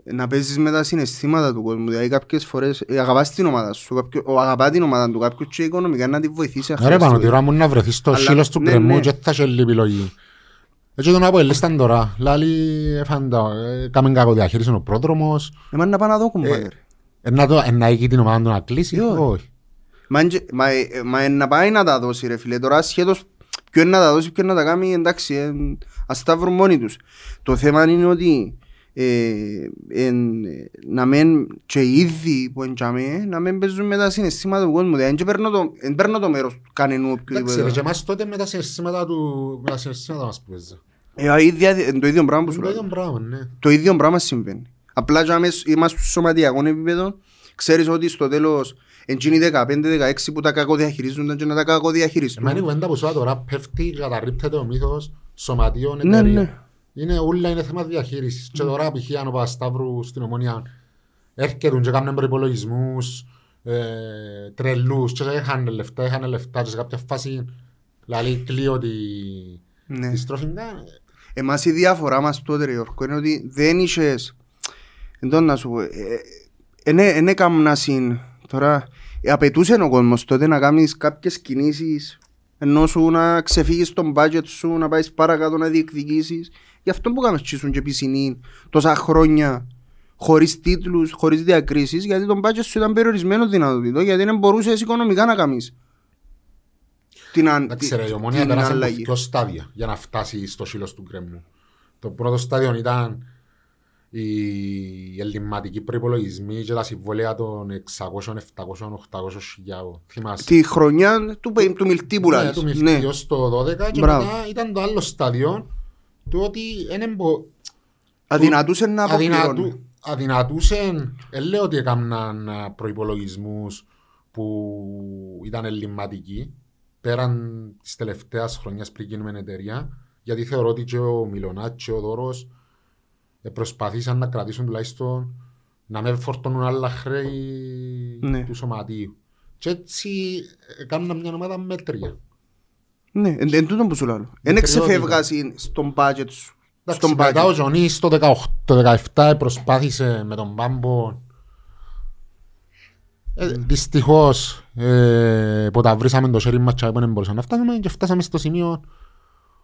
να παίζεις με τα συναισθήματα του κόσμου. Δηλαδή κάποιες φορές ε, αγαπάς την ομάδα σου, κάποιο, ο, αγαπά την ομάδα του κάποιος και οικονομικά να τη βοηθήσεις. αν Ρε πάνω, χρειαστεί. τη ώρα μου να βρεθείς στο Αλλά- σύλλος του ναι, κρεμού ναι. και θα έχει άλλη επιλογή. Έτσι τον Αποέλ ήταν τώρα. Λάλη, έφαντα, ε, κάμεν κακό διαχείριση ο πρόδρομος. Εμάς να πάνε να δω κουμπάρε. Ε, ε, να το- ε, να έχει την ομάδα του να κλείσει. Ε, όχι. Όχι. Μα, εν και- μα, ε, μα ε, να πάει να τα δώσει ρε φίλε. Τώρα σχέτως ποιο είναι να τα δώσει, ποιο είναι να τα κάνει, εντάξει, ε, ας τα βρουν μόνοι τους. Το θέμα είναι ότι ε, εν, ε, να μην και οι ίδιοι που εντιαμε, να μην παίζουν με τα συναισθήματα του κόσμου. Δηλαδή, δεν παίρνω το, εν παίρνω το μέρος του κανενού Εντάξει, ρε, οποιοδήποτε. και εμάς τότε με τα συναισθήματα του, με τα συναισθήματα μας που παίζα. Ε, η ίδια- ε, το ίδιο πράγμα που σου Το λέω. ίδιο πράγμα, ναι. Το ίδιο πράγμα συμβαίνει. Απλά για μες- είμαστε στο σωματιακό επίπεδο, ξέρεις ότι στο τέλος εκείνοι οι 15-16 που τα κακοδιαχειρίζονταν και να τα κακοδιαχειριστούν. Εμένα η κουβέντα που σου είπα τώρα πέφτει και καταρρίπτεται ο μύθος σωματείων Ναι, εταιρεία. ναι. Είναι όλα είναι θέμα διαχείρισης. Και τώρα π.χ. αν ο Παπασταύρου στην Ομόνια έρχεται και κάνουν προϋπολογισμούς ε, τρελούς και είχαν λεφτά, είχαν λεφτά και σε κάποια φάση δηλαδή κλείω τη, Ναι. τη στροφή. Ναι, Εμάς η διαφορά μας τότε ρε Γιώργο είναι ότι δεν είχες εντός να σου πω δεν έκανα συν τώρα ε, απαιτούσε ο κόσμος τότε να κάνεις κάποιες κινήσεις ενώ σου να ξεφύγεις τον budget σου να πάεις παρακάτω να διεκδικήσεις γι' αυτό που κάνεις τσίσουν και πισινή τόσα χρόνια χωρίς τίτλους, χωρίς διακρίσεις γιατί τον budget σου ήταν περιορισμένο δυνατοτήτο γιατί δεν μπορούσες οικονομικά να κάνεις την, αν, Εντάξει ρε, η την, Ομόνια την πέρασε από αλλαγή. δύο στάδια για να φτάσεις στο σύλλος του γκρέμου. Το πρώτο στάδιο ήταν οι ελληματικοί προϋπολογισμοί και τα συμβόλαια των 600, 700, 800 χιλιάδων. Θυμάσαι. Τη χρονιά του, πε- του Μιλτή που Ναι, λάζεις. του Ναι. Μιλτίου ως το 12 και Μπράβο. μετά ήταν το άλλο στάδιο του ότι δεν εμπο... Αδυνατούσε να αδυνατού, αποπληρώνει. αδυνατούσε, δεν λέω ότι έκαναν α, προϋπολογισμούς που ήταν ελληματικοί πέραν της τελευταίας χρονιάς πριν γίνουμε εταιρεία γιατί θεωρώ ότι και ο Μιλωνάτ και ο Δώρος ε, προσπαθήσαν να κρατήσουν τουλάχιστον να μην φορτώνουν άλλα χρέη Ναι. του σωματείου. Και έτσι ε, κάνουν μια ομάδα μέτρια. Ναι, εν, εν τούτον που σου λέω. Εν Μετριότητα. εξεφεύγασαι στον budget σου. Εντάξει, Στον μετά ο budget. Τζονής το 18 το 17 προσπάθησε με τον Πάμπο ε, δυστυχώς ε, που τα βρήσαμε το σέρι μας και δεν μπορούσαμε να φτάσουμε και φτάσαμε στο σημείο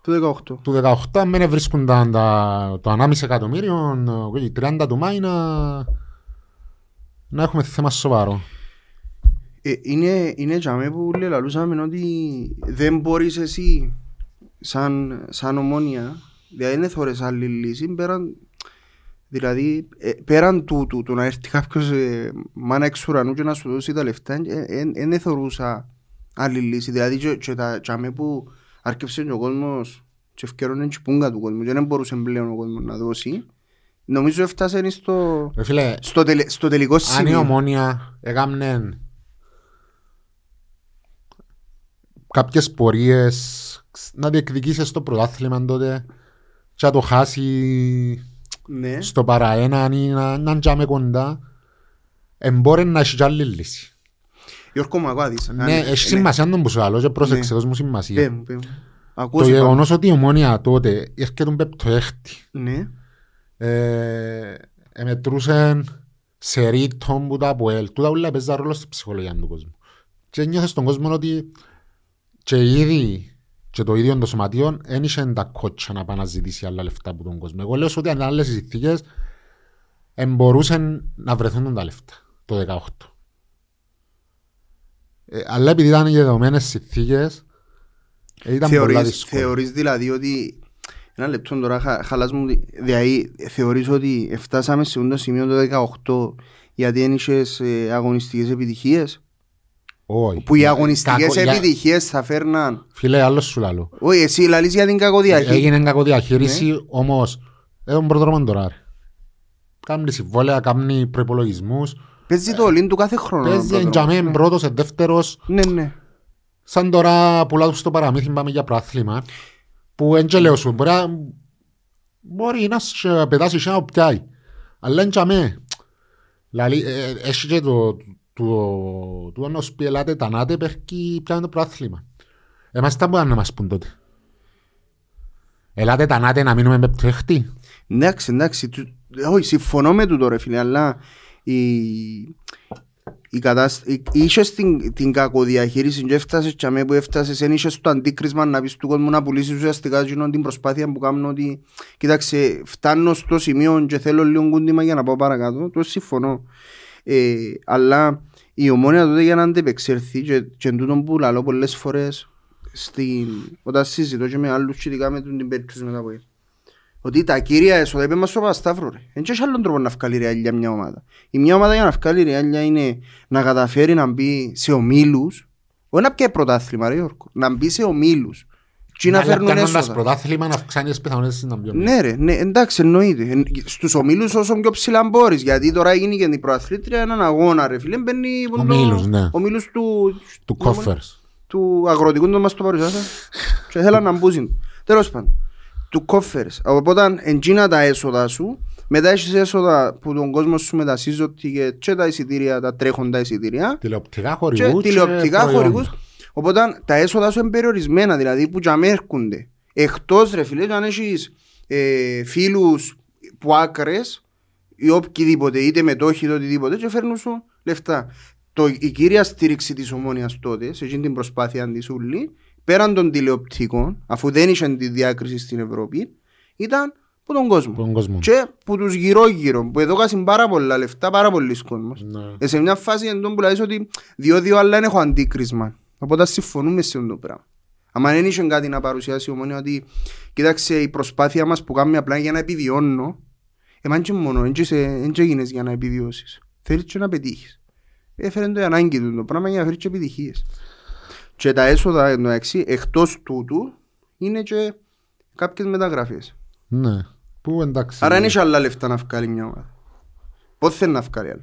Το 18. του 18 αν δεν βρίσκονταν τα, το 1,5 εκατομμύριο ε, οι 30 του Μάη να, να έχουμε θέμα σοβαρό. Ε, είναι, είναι για μέ που λαλούσαμε ότι δεν μπορείς εσύ σαν, σαν ομόνια δηλαδή δεν θωρείς άλλη λύση πέραν δηλαδή ε, πέραν του, του, του να έρθει κάποιος ε, μάνα εξ ουρανού και να σου δώσει τα λεφτά δεν θεωρούσα άλλη λύση δηλαδή και, και τα για μέ που άρκεψε και ο κόσμος και ευκαιρώνε και πούγκα του κόσμου και δεν μπορούσε πλέον ο κόσμος να δώσει νομίζω έφτασε στο, Ρε φίλε, στο, τελε, στο τελικό αν η σημείο ομόνια έκαμνε κάποιες πορείες να διεκδικήσεις στο πρωτάθλημα τότε και να το χάσει ναι. στο παραένα ή να, να τζάμε κοντά εμπόρε να έχει κι άλλη λύση. Γιώργο μου ακουάδεις. Ναι, έχει σημασία τον που σου λέω και πρόσεξε, δώσ' μου Πέ σημασία. μου, πέ μου. Το Ακούς, γεγονός ότι η ομόνια τότε έρχεται πέπτο έκτη Ναι. ε, εμετρούσε σε ρίτον που τα από ελ. Τούτα όλα παίζα ρόλο στη ψυχολογία του κόσμου. Και νιώθες στον κόσμο ότι και ήδη και το ίδιο των σωματείων δεν είχε τα κότσα να πάει να ζητήσει άλλα λεφτά από τον κόσμο. Εγώ λέω ότι αν ήταν άλλες οι συνθήκες μπορούσαν να βρεθούν τα λεφτά το 18. Ε, αλλά επειδή ήταν οι δεδομένες συνθήκες ε, ήταν πολλά Θεωρείς, δύσκολο. θεωρείς δηλαδή ότι ένα λεπτό τώρα χα, χαλάς μου δηλαδή θεωρείς ότι φτάσαμε σε αυτό το σημείο το 18 γιατί δεν είχες ε, αγωνιστικές επιτυχίες; Όχι. που οι αγωνιστικές Κακο- για- επιτυχίες θα φέρναν Φίλε, άλλο σου λαλώ. όχι εσύ λαλείς για την κακοδιαχείριση Έγινε κακοδιαχείριση, όμως δεν τον προδρόμον τώρα. ρε. Κάμνει συμβόλαια, κάμνει προϋπολογισμούς. Παίζει το όλυν του κάθε χρόνο Παίζει πρώτο. εντιαμέ πρώτος, εν δεύτερος. ναι ναι Σαν τώρα που λάθος στο παραμύθι πάμε για προάθλημα. Που εν και λέω σου, μπορεί, να- μπορεί να σε πετάσεις και να πιάει. Αλλά εντιαμέ. Δηλαδή, ε, έχει και το, το, το, το, πει ελάτε τα νάτε πέρκει πιάνε το προάθλημα. Εμάς τα μπορούν να μας πούν τότε. Ελάτε τα νάτε να μείνουμε με πτωχτή. Εντάξει, εντάξει. του- Όχι, συμφωνώ με τούτο ρε φίλε, αλλά η, η κατάσταση, είχες την, την κακοδιαχείριση και έφτασες και αμέ που έφτασες, δεν είχες το αντίκρισμα να πεις του κόσμου να πουλήσεις ουσιαστικά εκείνο την προσπάθεια που κάνουν ότι κοίταξε, φτάνω στο σημείο και θέλω λίγο κούντιμα για να πάω παρακάτω, το συμφωνώ. Ε, αλλά η ομόνια τότε για να αντεπεξέλθει και, και εν τούτον που λαλώ πολλές φορές στην, όταν συζητώ και με άλλους σχετικά με την περίπτωση μετά από ότι τα κύρια έσοδα είπε μας ο Παπασταύρου ρε. Δεν έχει άλλον τρόπο να βγάλει ρεάλια μια ομάδα. Η μια ομάδα για να βγάλει ρεάλια είναι να καταφέρει να μπει σε ομίλους όχι να πιάει πρωτάθλημα ρε Γιώργο, να μπει σε ομίλους Τι να Αλλά φέρνουν κάνοντας έσοδα. πρωτάθλημα να αυξάνει τις πιθανότητες να μπει. Ναι ρε, ναι, εντάξει εννοείται. Εν- Στους ομίλους όσο πιο ψηλά μπορείς, γιατί τώρα έγινε και η προαθλήτρια έναν αγώνα ρε φίλε, μπαίνει που Ομίλους, το- ναι. ομίλους του, Του κόφερς. του αγροτικού το μας το παρουσιάσα και θέλαν να μπούζουν. Τέλος πάντων, του κόφερς. Οπότε εντζίνα τα έσοδα σου, μετά έχεις έσοδα που τον κόσμος σου μετασύζονται και, και τα εισιτήρια, τα τρέχοντα εισιτήρια Τηλεοπτικά και χορηγούς τηλεοπτικά προϊόντα. χορηγούς. Οπότε τα έσοδα σου είναι περιορισμένα, δηλαδή που για μέ έρχονται. Εκτός ρε φίλε, αν έχεις ε, φίλους που άκρες ή οποιοδήποτε, είτε μετόχοι είτε οτιδήποτε και φέρνουν σου λεφτά. Το, η κύρια στήριξη της ομόνιας τότε, σε εκείνη την προσπάθεια της ούλη, πέραν των τηλεοπτικών, αφού δεν είχε τη διάκριση στην Ευρώπη, ήταν που τον κόσμο. Τον κόσμο. Και που τους γύρω γύρω, που εδώ κάσουν πάρα πολλά λεφτά, πάρα πολλοί κόσμος. Ναι. Ε, σε μια φάση εντός που λες ότι δύο-δύο άλλα έχω αντίκρισμα. Οπότε συμφωνούμε σε αυτό το πράγμα. Αν δεν είχε κάτι να παρουσιάσει η ομόνια ότι κοίταξε η προσπάθεια μας που κάνουμε απλά για να επιβιώνω εμάν και μόνο, δεν έγινες για να επιβιώσεις. Θέλεις και να πετύχεις. Έφερε το η ανάγκη του το πράγμα για να φέρεις και επιτυχίες. Και τα έσοδα εντάξει, εκτός τούτου είναι και κάποιες μεταγραφές. Ναι. Που εντάξει. Άρα δεν έχει άλλα λεφτά να βγάλει μια ομάδα. Πώς θέλει να βγάλει άλλο.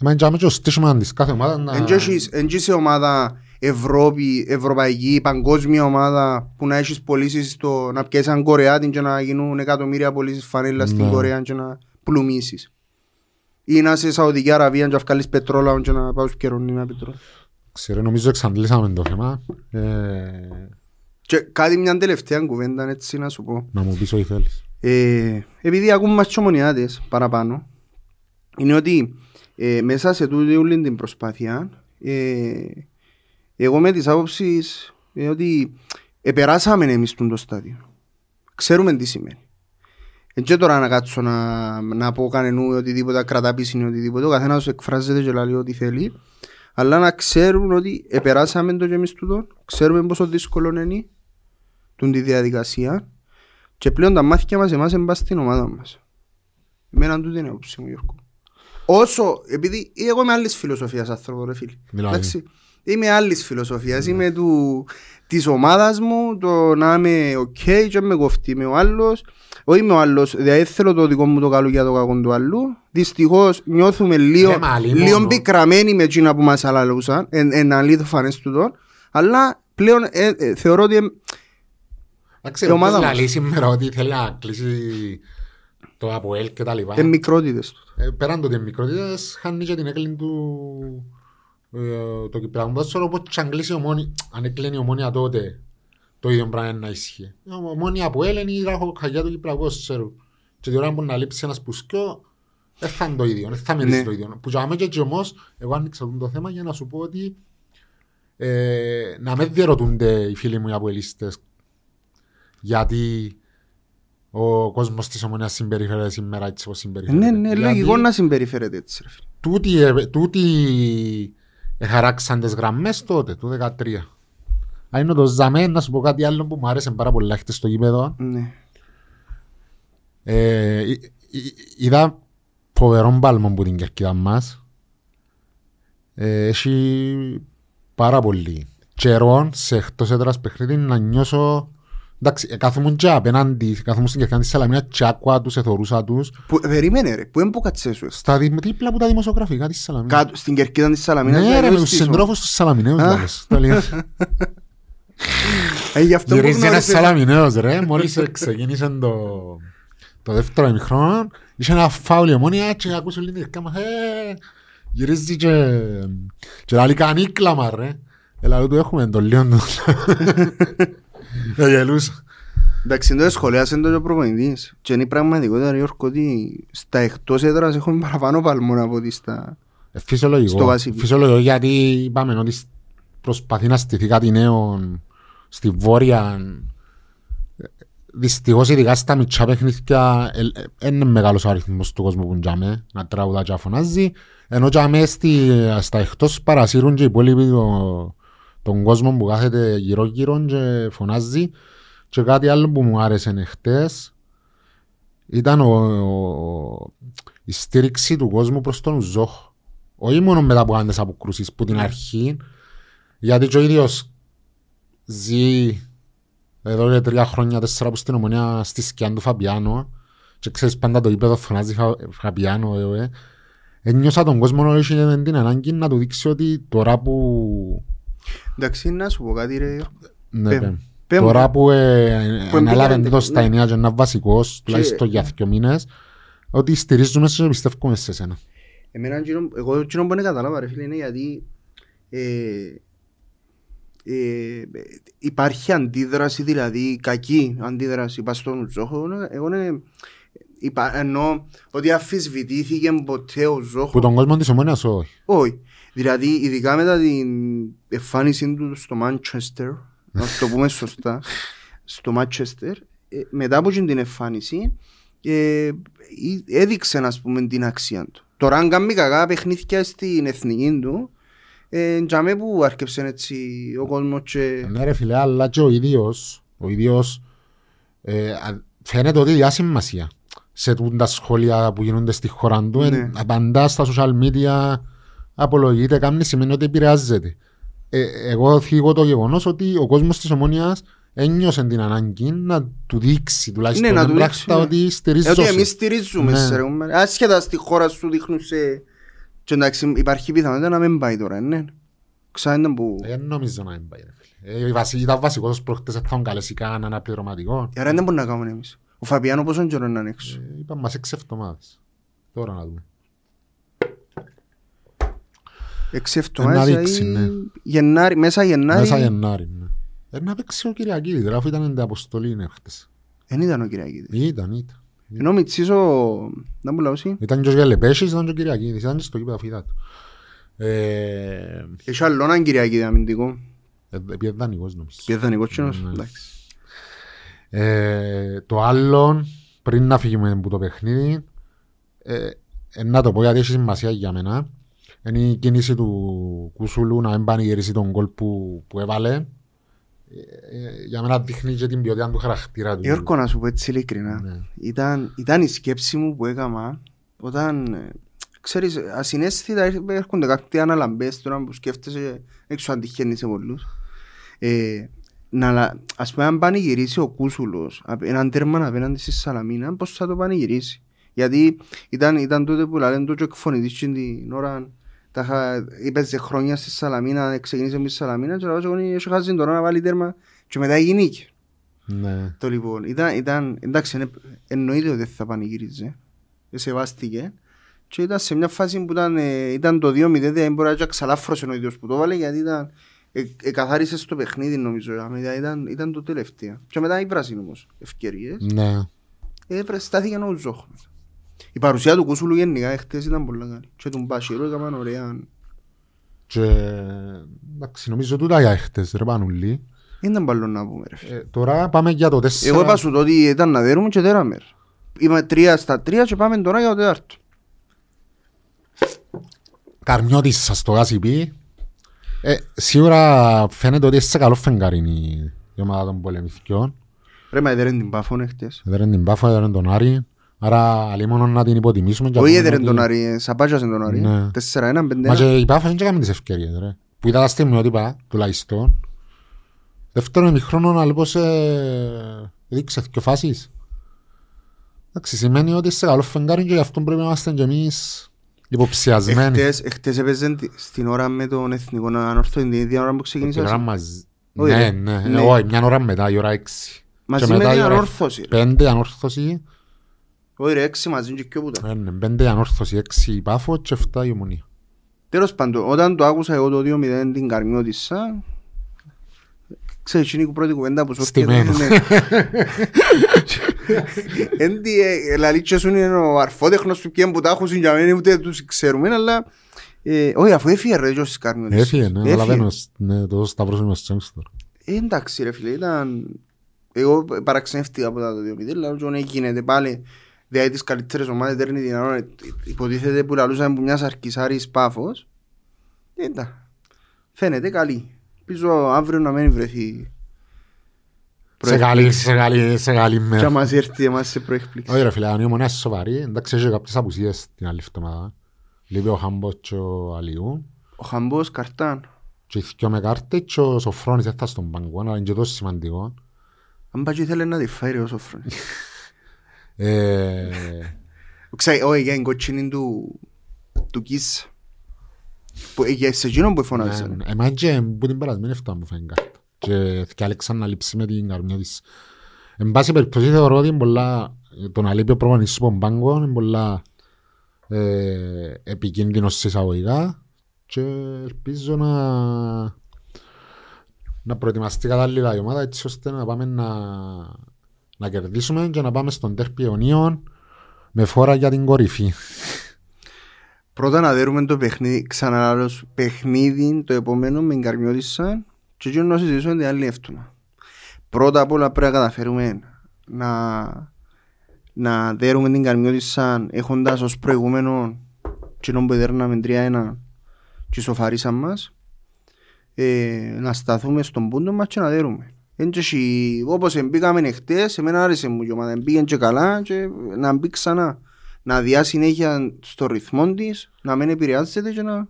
Μα είναι και ο στήσιμο της κάθε ομάδας να... Εν και έχεις- εν και σε ομάδα Ευρώπη, ευρωπαϊκή, παγκόσμια ομάδα που να έχεις πωλήσεις στο, να πιέσεις έναν Κορεάτη και να γίνουν εκατομμύρια πωλήσεις φανέλα στην Ναι. Κορέα και να πλουμίσεις. Ή να είσαι Σαουδική Αραβία και να βγάλεις πετρόλαιο και να πάω σκερώνει ένα πετρόλαιο. Ξέρω, νομίζω εξαντλήσαμε το θέμα. Ε, Και κάτι μια τελευταία κουβέντα έτσι να σου πω. να μου πεις ό,τι θέλεις. Ε, επειδή ακούμε μας και ομονιάτες παραπάνω, είναι ότι ε, μέσα σε τούτη όλη την προσπάθεια, ε, εγώ με τις άποψεις ε, ότι επεράσαμε εμείς τον το στάδιο. Ξέρουμε τι σημαίνει. Δεν και τώρα να κάτσω να, να πω κανενού οτιδήποτε, κρατά πίσινη οτιδήποτε, ο καθένας εκφράζεται και λέει ό,τι θέλει, αλλά να ξέρουν ότι επεράσαμε το και εμείς τούτο, ξέρουμε πόσο δύσκολο είναι τούτη τη διαδικασία και πλέον τα μάθηκια μας εμάς εμπά στην ομάδα μας. Εμένα τούτη είναι η άποψη μου Γιώργο. Όσο, επειδή εγώ είμαι άλλης φιλοσοφίας άνθρωπο ρε φίλε. Δηλαδή. Εντάξει, είμαι άλλης φιλοσοφίας, είμαι του, της ομάδας μου, το να είμαι ok και με κοφτεί με ο άλλος. Όχι με ο άλλος, δηλαδή δεν θέλω το δικό μου το καλό για το κακό του άλλου. Δυστυχώς νιώθουμε λίγο, Ρε, μα, λίγο λίμωνο. πικραμένοι με εκείνα που μας αλαλούσαν, εν, εν αλήθω φανές τούτο. Αλλά πλέον ε, ε, θεωρώ ότι ε, Εντάξει, Η ομάδα όποιος μας. λαλεί σήμερα ότι θέλει να κλείσει το ΑΠΟΕΛ και τα λοιπά. ε, μικρότητες του. Ε, πέραν το ότι είναι μικρότητες, χάνει και την έκλειν του ε, το Κυπριακό ποδόσφαιρο, όπως και αν κλείσει η ομόνη, αν έκλεινε η ομόνια τότε, το ίδιο πράγμα είναι να ισχύει. Η ομόνια από Έλληνη η ραχοκαγιά του Κυπριακού ποδόσφαιρου. Και την ώρα που να λείψει ένας πουσκιό, δεν θα είναι το ίδιο, δεν θα μυρίσει Ναι. το ίδιο. Που για μένα και έτσι όμως, εγώ άνοιξα το θέμα για να σου πω ότι ε, να με διερωτούνται οι φίλοι μου οι αποελίστες γιατί ο κόσμος της ομονίας συμπεριφέρεται σήμερα έτσι όπως συμπεριφέρεται. Ναι, ναι, Γιατί λογικό να συμπεριφέρεται έτσι. Ρε. φίλε. Τούτοι, ε, τούτοι χαράξαν τις γραμμές τότε, του 13. Αν είναι το Ζαμέ, να σου πω κάτι άλλο που μου άρεσε πάρα πολύ χτες στο γήπεδο. Ναι. Ε, εί- εί- είδα φοβερό πάλμο που την κερκίδα μας. Ε, έχει πάρα πολύ καιρό σε εκτός έδρας παιχνίδι να νιώσω Εντάξει, ε, κάθομαι και απέναντι, κάθομαι στην κερκίδα της Σαλαμίνας και άκουα τους, εθωρούσα τους Που, περίμενε ρε, που έμπου κατσέσου. στα δι- δίπλα από τα δημοσιογραφικά της Σαλαμίνας. Κάτω στην κερκίδα της Σαλαμίνας. Ναι για ρε, να με τους στήσω. συντρόφους τους Σαλαμιναίους Α. λες. Το λέω. Ε, γι' αυτό που Γυρίζει ένας γνώρισε- Σαλαμιναίος ρε, μόλις ξεκίνησε το, το δεύτερο ημιχρόνο, είχε ένα φάουλ η ομόνια και ακούσε όλη την κερκά μας, «Ε». γυρίζει και, και λέει κάνει κλάμα ρε. Έλα του έχουμε το λίγο του. Ε, γελούσα. Εντάξει, το σχολιάσε το και ο προπονητής. Και είναι η πραγματικότητα, ρε Γιώργο, ότι στα εκτός έδρας έχουμε παραπάνω παλμόν από ότι στα... Ε, Φυσιολογικό. Στο βασίλειο. Φυσιολογικό γιατί είπαμε ότι σ- προσπαθεί να στηθεί κάτι νέο στη βόρεια. Ε, Δυστυχώς ειδικά στα μητσά παιχνίδια ε, ε, είναι μεγάλος ο αριθμός του κόσμου που τζάμε να τραγουδά και να φωνάζει ενώ τζάμε στη, στα εκτός παρασύρουν και οι υπόλοιποι το, τον κόσμο που κάθεται γύρω γύρω και φωνάζει και κάτι άλλο που μου άρεσε χτες ήταν ο, ο- η στήριξη του κόσμου προς τον Ζόχ. Όχι μόνο μετά από κάνεις αποκρούσεις που την αρχή, γιατί και ο ίδιος ζει εδώ και τρία χρόνια, τέσσερα που στην ομονία στη σκιά του Φαπιάνο και ξέρεις πάντα το γήπεδο φωνάζει Φα- Φαπιάνο ε, ε. Ένιωσα τον κόσμο να έχει την ανάγκη να του δείξει ότι τώρα που Εντάξει, να σου πω κάτι ρε. ναι, Πε- πε. πε μου. τώρα που ε, Που ανέλαβε εμπήκε- το στα ναι. εννιά και είναι βασικός τουλάχιστον για δύο μήνες ότι στηρίζουμε σε και πιστεύουμε σε σένα. Εμένα, εκείνο- εγώ εκείνο που δεν κατάλαβα ρε φίλε είναι γιατί ε, ε, υπάρχει αντίδραση, δηλαδή κακή αντίδραση πας στον Ζόχο. Εγώ είναι, υπά, εννοώ ότι αφισβητήθηκε ποτέ ο Που Ζόχο. τον κόσμο της ομόνιας όχι. Όχι. Δηλαδή, ειδικά μετά την εμφάνιση του στο Manchester, να το πούμε σωστά, στο Manchester, ε, μετά από εκείνη την εμφάνιση, ε, ε, έδειξε ας πούμε την αξία του. Τώρα αν κάνει κακά παιχνίδια στην εθνική του, ε, τζαμέ που άρκεψε έτσι ο κόσμος και... Ναι ρε φίλε, αλλά και ο ίδιος, ο ίδιος ε, α- φαίνεται ότι διά σημασία σε τούν τα σχόλια που γίνονται στη χώρα του. Ναι. εν- απαντά στα social media, απολογείται, κάνει σημαίνει ότι επηρεάζεται. Ε, εγώ θίγω το γεγονός ότι ο κόσμος της Ομόνιας ένιωσε την ανάγκη να του δείξει τουλάχιστον Ναι, να την του δείξει, πράξη ναι. ότι στηρίζει Ε, ότι σώση. εμείς στηρίζουμε, Ναι. σε ρε, κομμάτι. άσχετα στη χώρα σου δείχνουν σε... Και εντάξει υπάρχει πιθανότητα να μην πάει τώρα, ναι. Ξανά που... Ε, νομίζω να μην πάει. ρε φίλε. Ε, βασι- ήταν βασικός προχτές θα τον καλέσει κανέναν αναπληρωματικό. Άρα δεν μπορούμε να κάνουμε εμείς. Ο Φαπιάνο πόσο καιρό είναι να είναι έξω. Ε, Είπαμε μας έξι εβδομάδες. Τώρα να δούμε. Έξι να εβδομάδες δείξει, ή ναι. Γενάρη, μέσα Γενάρη. Μέσα Γενάρη, ναι. Ε, να παίξει ο Κυριακίδης, ρε, αφού ήταν την αποστολή είναι χτες. Δεν ήταν ο Κυριακίδης. Ήταν, ήταν. Ενώ ο Μιτσής ο... Να μου λαούσι. Ήταν και ο Γελεπέσης, ήταν και ο Κυριακίδης, ήταν και στο κήπεδο αφού είδα του. Ε, Έχει άλλο έναν Κυριακίδη αμυντικό. ε, επειδή δανεικός νομίζω. Πιέδανε κότσινος. Ναι. Εντάξει. Ε, το άλλο, πριν να φύγουμε από το παιχνίδι, ε, ε, να το πω γιατί έχει σημασία για μένα. Είναι η κίνηση του Κουσούλου να μην πανηγυρίσει τον κόλ που, που έβαλε. Ε, ε, για μένα δείχνει και την ποιότητα του χαρακτήρα του. Γιώργο να σου πω έτσι ειλικρινά. Ναι. Ήταν, ήταν η σκέψη μου που έκανα όταν, ε, ξέρεις, ασυναίσθητα έρ- έρχονται κάποιοι αναλαμπές τώρα που σκέφτεσαι, έξω αν τυχαίνεις σε πολλούς. Ε, να, λα- ας πούμε αν πανηγυρίσει ο Κούσουλος απ- έναν τέρμα απέναντι στη Σαλαμίνα, πώς θα το πανηγυρίσει; Γιατί ήταν, ήταν τότε που λένε το και εκφωνητής και την ώρα τα είχα, έπαιζε χρόνια στη Σαλαμίνα, ξεκίνησε με τη Σαλαμίνα και λέω ότι έχει χάσει τώρα να βάλει τέρμα και μετά γίνηκε. Ναι. Το λοιπόν, ήταν, ήταν, εντάξει, είναι- εννοείται ότι δεν θα πανηγύριζε. Σεβάστηκε. Και ήταν σε μια φάση που ήταν, ε, ήταν το 2-0, δεν μπορεί να ξαλάφρωσε ο ίδιος που το βάλε, γιατί ήταν, ε, ε, καθάρισες στο παιχνίδι νομίζω. Μετά ήταν, ήταν το τελευταίο. Και μετά η Βραζίλ όμως, ευκαιρίες. Ναι. Ε, βρε, στάθηκε ο Ζόχ. Η παρουσία του Κούσουλου γενικά εχθές ήταν πολύ καλή. Και τον Μπασίρου έκαναν ωραία. Και εντάξει, νομίζω τούτα για χτες, ρε Πανουλή. Δεν ήταν καλό να πούμε ρε φίλε. Ε, τώρα πάμε για το 4. Εγώ είπα σου το ότι ήταν να δέρουμε και δέραμε. ρε. Είμαι τρία στα τρία και πάμε τώρα για το τέταρτο. Καρμιώτης σας το γάσι πει. Ε, σίγουρα φαίνεται ότι είσαι σε καλό φεγγάρι η- η ομάδα των πολεμηθηκιών. Ρε μα έδερεν την Πάφον εχθές. Έδεραν την Πάφα, έδεραν τον Άρη. Άρα αλλήμον να την υποτιμήσουμε. και Όχι να έδερεν πούμε τον ότι- Άρη, ε, σαπάτσασαν τον Άρη. Ναι. Τέσσερα ένα, πέντε Μα ένα. και η Πάφα δεν έκαμε τις ευκαιρίες ρε. Που ήταν τα στιγμιότυπα τουλάχιστον. Δεύτερον ημιχρόνο αλπώς ε, δείξε δυο φάσεις. Εντάξει, σημαίνει ότι είσαι σε καλό φεγγάρι και γι' αυτό πρέπει να είμαστε και εμείς υποψιασμένοι. Εχθές, εχθές έπαιζε τη- στην ώρα με τον Εθνικό Ανόρθω την ίδια ώρα που ξεκίνησε. Την ώρα μαζί. Όχι, Ναι, ρε. ναι, Ναι. όχι, μια ώρα μετά, η ώρα έξι. Μαζί Και με μετά την η ώρα Ανόρθωση. ρε. Πέντε ανόρθωση, Όχι ρε, έξι μαζί και πιο πούτα. ε, ναι, πέντε ανόρθωση, έξι η Πάφο και εφτά η Ομονία. Τέλος πάντων, όταν το άκουσα εγώ το 2-0 την Καρμιώτισσα, ξέρεις, είναι η πρώτη κουβέντα που σου Στημένο. Έντι, λαλί και σου είναι ο αρφότεχνος του ποιον που τα έχουν για μένα, ούτε τους ξέρουμε, αλλά... ε, Όχι, αφού έφυγε ρε και ο Καρμιώτισσα. Έφυγε, ναι, αλλά δεν ναι, το Σταυρός είμαι στο τώρα. Ε, εντάξει ρε φίλε, ήταν... Εγώ παραξενεύτηκα από τα το 2-0, λέω ότι δεν γίνεται πάλι δηλαδή τις καλύτερες ομάδες δέρνει την ώρα, υποτίθεται που λαλούσαν που μιας αρκισάρης πάφος. Ε, εντάξει, φαίνεται καλή. Πίσω αύριο να μην βρεθεί Σε καλή, σε καλή, σε καλή και μέρα. να μας έρθει εμάς σε προεκπλήξη. Όχι ρε φίλε, αν η Ομονία είναι σοβαρή, εντάξει έχει κάποιες απουσίες την άλλη εβδομάδα. Λείπει ο Χάμπος και ο Αλιού. Ο Χαμπός καρτάν. Και οι δυο με κάρτες και ο Σοφρόνης δεν θα στον πάγκο, αλλά είναι και τόσο σημαντικό. Αν πάει και ήθελε να τη φάει ρε ο Σοφρόνης. Ε, Ξέρει, όχι, για την κοτσίνη του, του Κις. Που, ε, για σε εκείνον που ναι, φωνάζε. ναι. Εμάς και που την περασμένη αυτό μου φάει κάρτα. Και θυκάλεξαν να λείψει με την καρμιά της. Εν πάση περιπτώσει θεωρώ ότι είναι πολλά, το να λείπει ο προπονητής του Πομπάγκο είναι πολλά ε, επικίνδυνος σε εισαγωγικά και ελπίζω να, να προετοιμαστεί κατάλληλα η ομάδα έτσι ώστε να πάμε να, να κερδίσουμε και να πάμε στον τέρπι αιωνίων με φόρα για την κορυφή. Πρώτα να δέρουμε το παιχνίδι, ξαναλάρως, παιχνίδι το επόμενο με εγκαρμιώτησαν και εκείνο να συζητήσουμε την άλλη εύτουνα. Πρώτα απ' όλα πρέπει να καταφέρουμε να, να δέρουμε την καρμιώτησαν έχοντας ως προηγούμενο εκείνο που δέρναμε 3-1 και σοφαρίσαν μας ε, να σταθούμε στον πούντο μας και να δέρουμε. Εν και εσύ, όπως μπήκαμε χτες, εμένα άρεσε μου η ομάδα, μπήκαν και καλά και να μπει ξανά. Να διά συνέχεια στο ρυθμό της, να μην επηρεάζεται και να,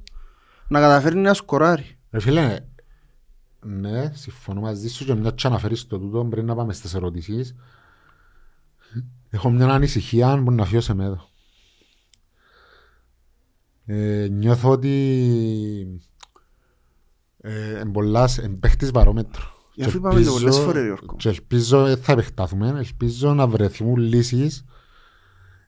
να καταφέρει να σκοράρει. Ρε φίλε, ναι, συμφωνώ μαζί σου και μια και αναφέρεις το τούτο πριν να πάμε στις ερωτήσεις. Έχω μια ανησυχία που να φύγω σε μέδο. Ε, νιώθω ότι ε, εμπολάς, εμπαίχτης βαρόμετρο. Γι' αυτό Και είπαμε το ελπίζω- πολλές φορές, Γιώργο. Και ελπίζω, ε, θα επεκταθούμε, ελπίζω να βρεθούν λύσεις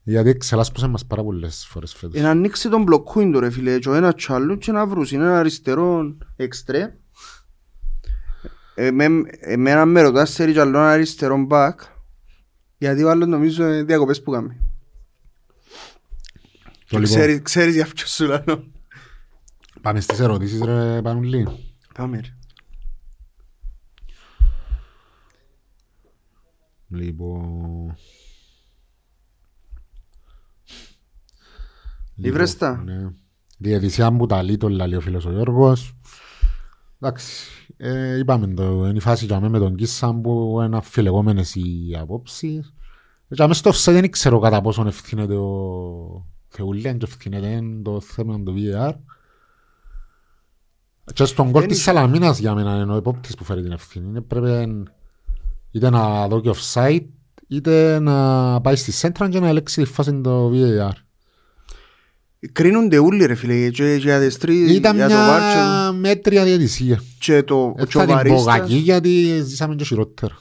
γιατί εξελάσπωσε μας πάρα πολλές φορές φέτος. Ε, να ανοίξει τον μπλοκκούιν το ρε φίλε και ο ένας κι άλλος και να βρουν ένα αριστερό εξτρέ. Εμέ- Εμένα με ρωτάς θέλει κι άλλο ένα αριστερό μπακ γιατί ο άλλος νομίζω είναι διακοπές που κάνουμε. Το λοιπόν, Ξέρεις, ξέρεις για ποιος σου λέω. Πάμε στις ερωτήσεις ρε Πανουλή. Πάμε ρε. Λοιπόν... Ήβρες τα; Λοιπόν, ναι. Διαιτησία που τα λείτο λαλεί ο φίλος ο Γιώργος. Εντάξει, ε, είπαμε το, είναι η φάση για μέ με τον Κίσαν που είναι αφιλεγόμενες οι απόψεις. Για μέ στο offside δεν ξέρω κατά πόσον ευθύνεται ο Θεουλέν και ευθύνεται το θέμα του VAR. Και στον κόλ Δεν της είχε- Σαλαμίνας για μένα είναι ο επόπτης που φέρει την ευθύνη. Είναι Πρέπει είτε να δω και offside είτε να πάει στη σέντρα και να ελέξει τη φάση το VAR. Κρίνονται όλοι ρε φίλε και για τις τρεις, Ήταν για το βάρ μια μέτρια διαιτησία. και το, Δεν και ο θα την πω βαρίστας. κακή γιατί ζήσαμε και χειρότερα.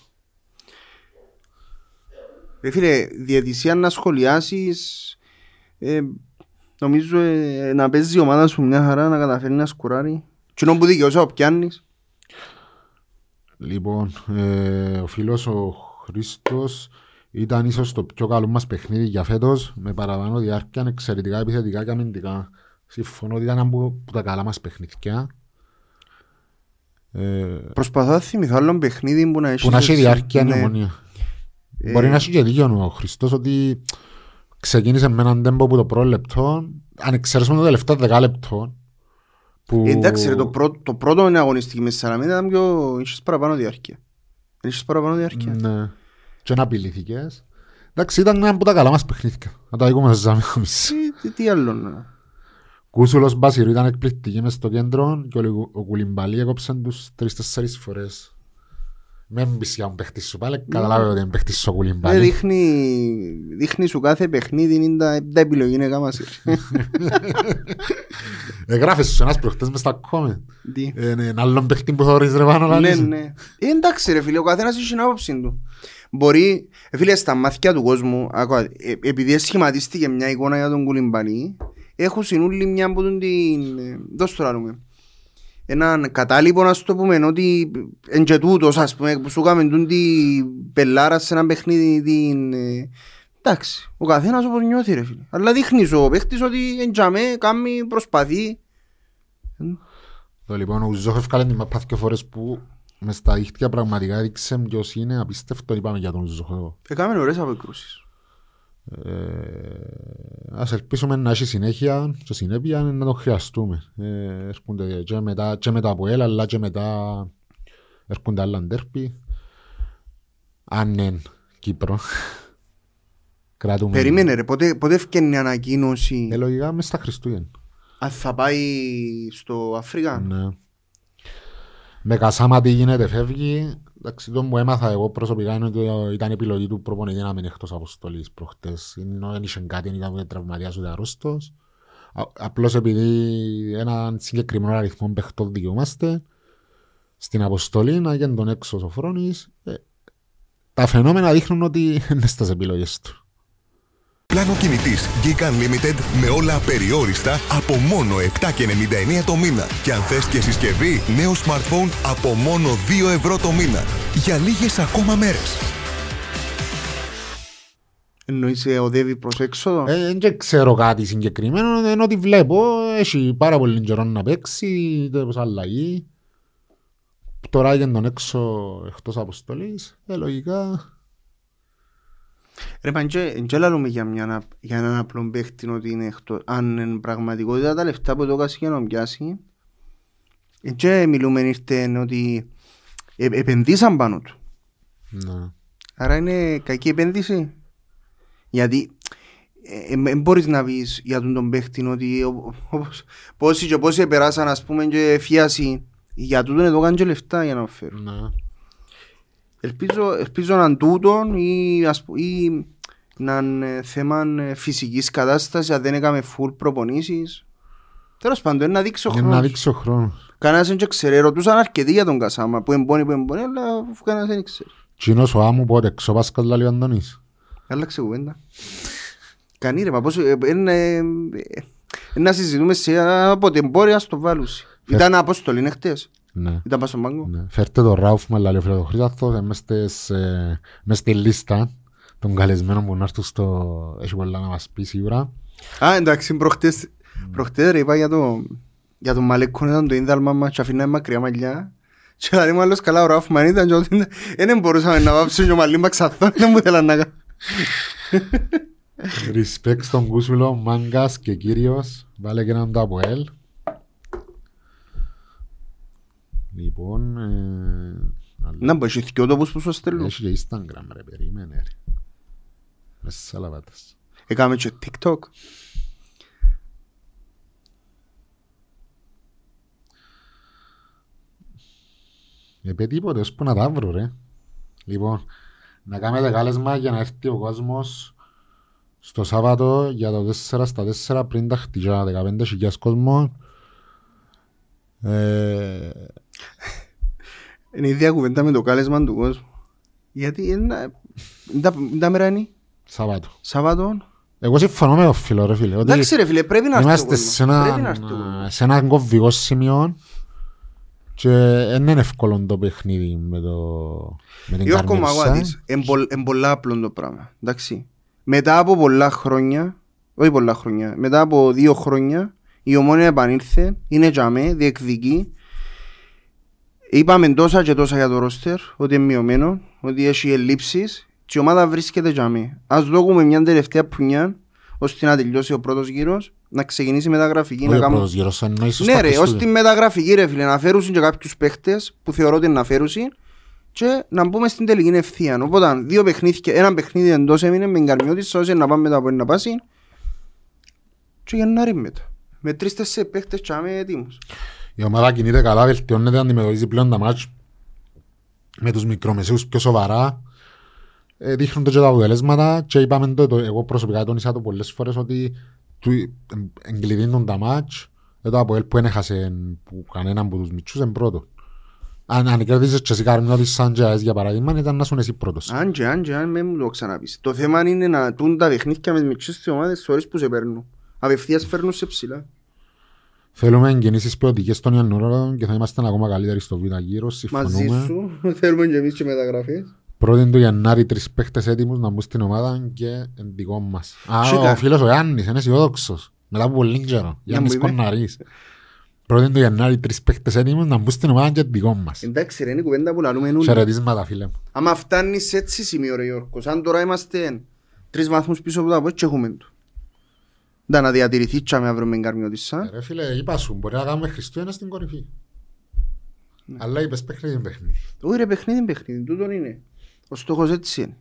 Ρε φίλε, διαιτησία να σχολιάσεις ε, νομίζω ε, να παίζει η ομάδα σου μια χαρά να καταφέρει να σκουράρει. Τι είναι που δικαιώσα ο πιάνεις. Λοιπόν, ε, ο φίλος ο Χρήστος ήταν ίσως το πιο καλό μας παιχνίδι για φέτος με παραπάνω διάρκεια εξαιρετικά επιθετικά και αμυντικά. Συμφωνώ ότι ήταν ένα από από τα καλά μας παιχνίδια. Ε, Προσπαθώ να θυμηθώ άλλο παιχνίδι που να έχει... που να έχει έτσι, διάρκεια ναι. νεομονία. Ε, Μπορεί να έχει και δίκιο ο Χριστός ότι ξεκίνησε με έναν τέμπο που το πρώτο λεπτό, αν εξαιρέσουμε το τελευταίο δεκάλεπτο, που... Ε, Εντάξει ρε, το, πρώτο, το πρώτο είναι αγωνιστική μες Σαραμίνα ήταν πιο... Είχες παραπάνω διάρκεια. Είχες παραπάνω διάρκεια. Ναι. Και να απειλήθηκες. Εντάξει, ήταν ένα από τα καλά μας παιχνίδια. Να τα δούμε σε ζάμε εμείς. Ε, τι, τι άλλο να... Κούσουλος Μπασιρού ήταν εκπληκτική μες στο κέντρο και ο, Λου- ο Κουλιμπαλί έκοψε τους τρεις-τέσσερις φορές. Με μπεις για τον παίχτη σου πάλι, καταλάβει ότι είναι παίχτης σου ο Ε, Κουλιμπαλί. δείχνει, δείχνει σου κάθε παιχνίδι είναι τα, τα επιλογή είναι κάμα Εγγράφες σου ένας προχτές μες στα comment. Τι; Ε, ναι, Ένα άλλον παίχτη που θωρείς ρε πάνω Ναι, λαλείς. ναι. Ε, εντάξει ρε φίλε, ο καθένας έχει την άποψη του. Μπορεί, ε, φίλε, στα μάτια του κόσμου, άκουα, ε, επειδή σχηματίστηκε μια εικόνα για τον Κουλιμπανί, έχουν συνούλη μια από τον την... ε, Δώσ' το λάρουμε. Έναν κατάλοιπο να σου το πούμε, ότι εν και τούτος, ας πούμε, που σου έκαμε τούν την πελάρα σε ένα παιχνίδι την... ε, Εντάξει, ο καθένας όπως νιώθει ρε φίλε. Αλλά δείχνεις ο παίχτης ότι εν τζαμέ, κάνει, προσπαθεί. Το λοιπόν, ο Ουζόχ ευκάλε την μαπά δύο φορές που μες στα δίχτυα πραγματικά έδειξε ποιος είναι απίστευτο. Είπαμε για τον Ουζόχ. Έκαμε ωραίες αποκρούσεις. Ε, ας ελπίσουμε να έχει συνέχεια και συνέπεια να το χρειαστούμε. Ε, έρχονται και μετά, και μετά από έλα, αλλά και μετά έρχονται άλλα ντέρπι. Αν είναι Κύπρο. Κρατούμε. Περίμενε ρε, πότε, πότε ευκαινεί η ανακοίνωση; Ε, λογικά μες στα Χριστούγεννα. αν θα πάει στο Αφρικά; Ναι. Με κασάμα τι γίνεται φεύγει. Εντάξει, το που έμαθα εγώ προσωπικά είναι ότι ήταν επιλογή του προπονητή να μείνει εκτός αποστολής προχτές. Ενώ δεν είχε κάτι, ήταν τραυματίας ούτε αρρώστος. Α- Απλώς επειδή έναν συγκεκριμένο αριθμό παιχτών δικαιούμαστε στην αποστολή να γίνει τον έξω ο Σοφρόνης, ε, τα φαινόμενα δείχνουν ότι είναι στις επιλογές του. Πλάνο κινητής Geek Unlimited με όλα απεριόριστα από μόνο 7,99 το μήνα. Και αν θες και συσκευή, νέο smartphone από μόνο 2 ευρώ το μήνα. Για λίγες ακόμα μέρες. Εννοείς ε, οδεύει προς έξοδο. Ε, Δεν ξέρω κάτι συγκεκριμένο, ενώ ότι βλέπω, έχει πάρα πολύ καιρό να παίξει, τέλος αλλαγή. Τώρα έγινε τον έξω εκτός αποστολής, ε, λογικά. Ρε παντζέ, εν και λαλούμε για, μια, για έναν απλό παίχτη ότι είναι εκτός. Αν εν πραγματικότητα τα λεφτά που το έκασες για να πιάσει, εν και μιλούμε ήρθε ότι ε, επενδύσαν πάνω του. Ναι. Άρα είναι κακή επένδυση. Γιατί δεν μπορείς να πεις για τον, τον παίχτη ότι ο- όπως, πόσοι και πόσοι περάσαν ας πούμε και φίαση για τούτον εδώ κάνουν και λεφτά για να φέρουν. Ναι. Ελπίζω, ελπίζω να είναι τούτον ή, ας, που- ή να είναι θέμα ε, φυσικής κατάστασης αν δεν έκαμε full προπονήσεις. Τέλος πάντων, είναι να δείξει ο Για να χρόνος. δείξει ο χρόνος. Κανένας δεν και ξέρει, ρωτούσαν αρκετοί για τον Κασάμα που εμπώνει, που εμπώνει, αλλά αφού κανένας δεν ξέρει. Τσίνος ο άμμου πότε εξωπάσκας λάλη ο Αντώνης. Άλλαξε κουβέντα. Κανεί ρε, μα πώς, ε, ε, ε, ε, ε, να συζητούμε σε από την πόρια στο βάλουσι. Ήταν απόστολη, είναι χτες. Ναι. Ήταν πας στον πάγκο. Ναι. Φέρτε το Ράουφμα, λέει ο Φιλοδοχρήταθος, ε, μες στις, ε, μες στη λίστα των καλεσμένων που να έρθουν στο... Έχει πολλά να μας πει σίγουρα. Α, εντάξει, προχτές, προχτές ρε, είπα για το, για το Μαλέκον ήταν το ίνδαλμα μας και αφήναμε μακριά μαλλιά. Και λέει μου άλλος καλά ο Ράφμαν ήταν και ότι δεν μπορούσαμε να βάψουμε και ο μαλλί μας ξαθόν, δεν μου θέλαν να κάνω. Respect στον Κούσουλο, Μάγκας και Κύριος. Βάλε και έναν το από ελ. Λοιπόν, ε, άλλο. Να πω, έχει δυο τόπους που σου στέλνουν. έχει και Instagram ρε, περίμενε ρε. Μέσα στις αλαβάτες. Έκαμε και TikTok. Επέ τίποτε, ώσπου να τα βρω ρε. Λοιπόν, να κάνετε κάλεσμα για να έρθει ο κόσμος στο Σάββατο για το 4 στα 4 πριν τα χτυκιά 15.000 κόσμο. Ε, Είναι η ίδια κουβέντα με το κάλεσμα του κόσμου. Γιατί είναι, είναι τα- είναι τα μέρα είναι Σάββατο. Σάββατο. Εγώ συμφωνώ με το φίλο ρε φίλε. ότι Εντάξει ρε φίλε, πρέπει να έρθει ο Είμαστε κόσμος. σε Πρέπει να έρθει ο ένα, κόσμος. σε ένα κομβικό σημείο και δεν είναι εύκολο το παιχνίδι με, το, με την Γιώργο Καρμέλισσα. Μαγουάτης, είναι πολλά απλό το πράγμα. Εντάξει. Μετά από πολλά χρόνια, όχι πολλά χρόνια, μετά από δύο χρόνια, η ομόνια επανήλθε, είναι τζαμέ, διεκδικεί. Είπαμε τόσα και τόσα για το ρόστερ, ότι είναι μειωμένο, ότι έχει ελλείψεις και η ομάδα βρίσκεται τζαμέ. Ας δώκουμε μια τελευταία πουνιά, ώστε να τελειώσει ο πρώτος γύρος, να ξεκινήσει μεταγραφική, Όχι να ο κάνουμε... πρώτος γύρος, εννοείς Ναι στα ρε, ως Χριστούγεννα. τη μεταγραφική ρε φίλε, να φέρουν και κάποιους παίχτες που θεωρώ ότι είναι να φέρουν και να μπούμε στην τελική ευθεία. Οπότε δύο παιχνίδια, ένα παιχνίδι εντός έμεινε με εγκαρμιώτης ώστε να πάμε μετά από ένα πάση και Γενάρη μετά. Με τρεις-τέσσερις παίχτες και είμαι έτοιμος. Η ομάδα κινείται καλά, βελτιώνεται, αντιμετωπίζει πλέον τα μάτς με τους μικρομεσαίους πιο σοβαρά. Ε, δείχνουν το και τα αποτελέσματα και είπαμε το, το, εγώ προσωπικά τόνισα το πολλές φορές ότι του, εγκλειδίνουν τα μάτς ε, το Αποέλ που δεν έχασε που κανέναν από τους μητσούς είναι πρώτο. Αν, αν κέρδισες και εσύ καρμιώτης σαν και ΑΕΣ για παράδειγμα ήταν να σου εσύ πρώτος. Αν και αν και αν με μου το ξαναπείς. Το θέμα είναι να τούν τα παιχνίδια με τις μικρές ομάδες στις ώρες που σε παίρνουν. Απευθείας φέρνουν σε ψηλά. Θέλουμε κινήσεις ποιοτικές των Ιαννούρο και θα είμαστε ακόμα καλύτεροι στο β' γύρο, Μαζί συμφωνούμε. σου θέλουμε και εμείς και μεταγραφές. Πρώτη του Γενάρη τρεις παίχτες έτοιμους να μπουν στην ομάδα και εν δικό μας. Α, Σίγα. ο φίλος ο Γιάννης είναι αισιόδοξος. Μετά από πολύ καιρό. Γιάννης μου είπες. Κοναρής. Πρώτη του Γενάρη τρεις παίχτες έτοιμους να μπουν στην ομάδα και εν δικό μας. Εντάξει ρε, είναι η κουβέντα που λαλούμε όλοι. Χαιρετίσματα φίλε μου. Άμα φτάνεις σε έτσι σημείο ρε Γιώργος, σαν τώρα είμαστε τρεις βαθμούς πίσω από τα πότσι έχουμε του. Da, να διατηρηθεί τσάμε αύριο με εγκαρμιώτησα. Ε, Ρε φίλε, είπα σου, μπορεί να κάνουμε Χριστούγεννα στην κορυφή. Ναι. Αλλά είπες παιχνίδι είναι παιχνίδι. Όχι ρε παιχνίδι, παιχνίδι, τούτον είναι. Ο στόχος έτσι είναι.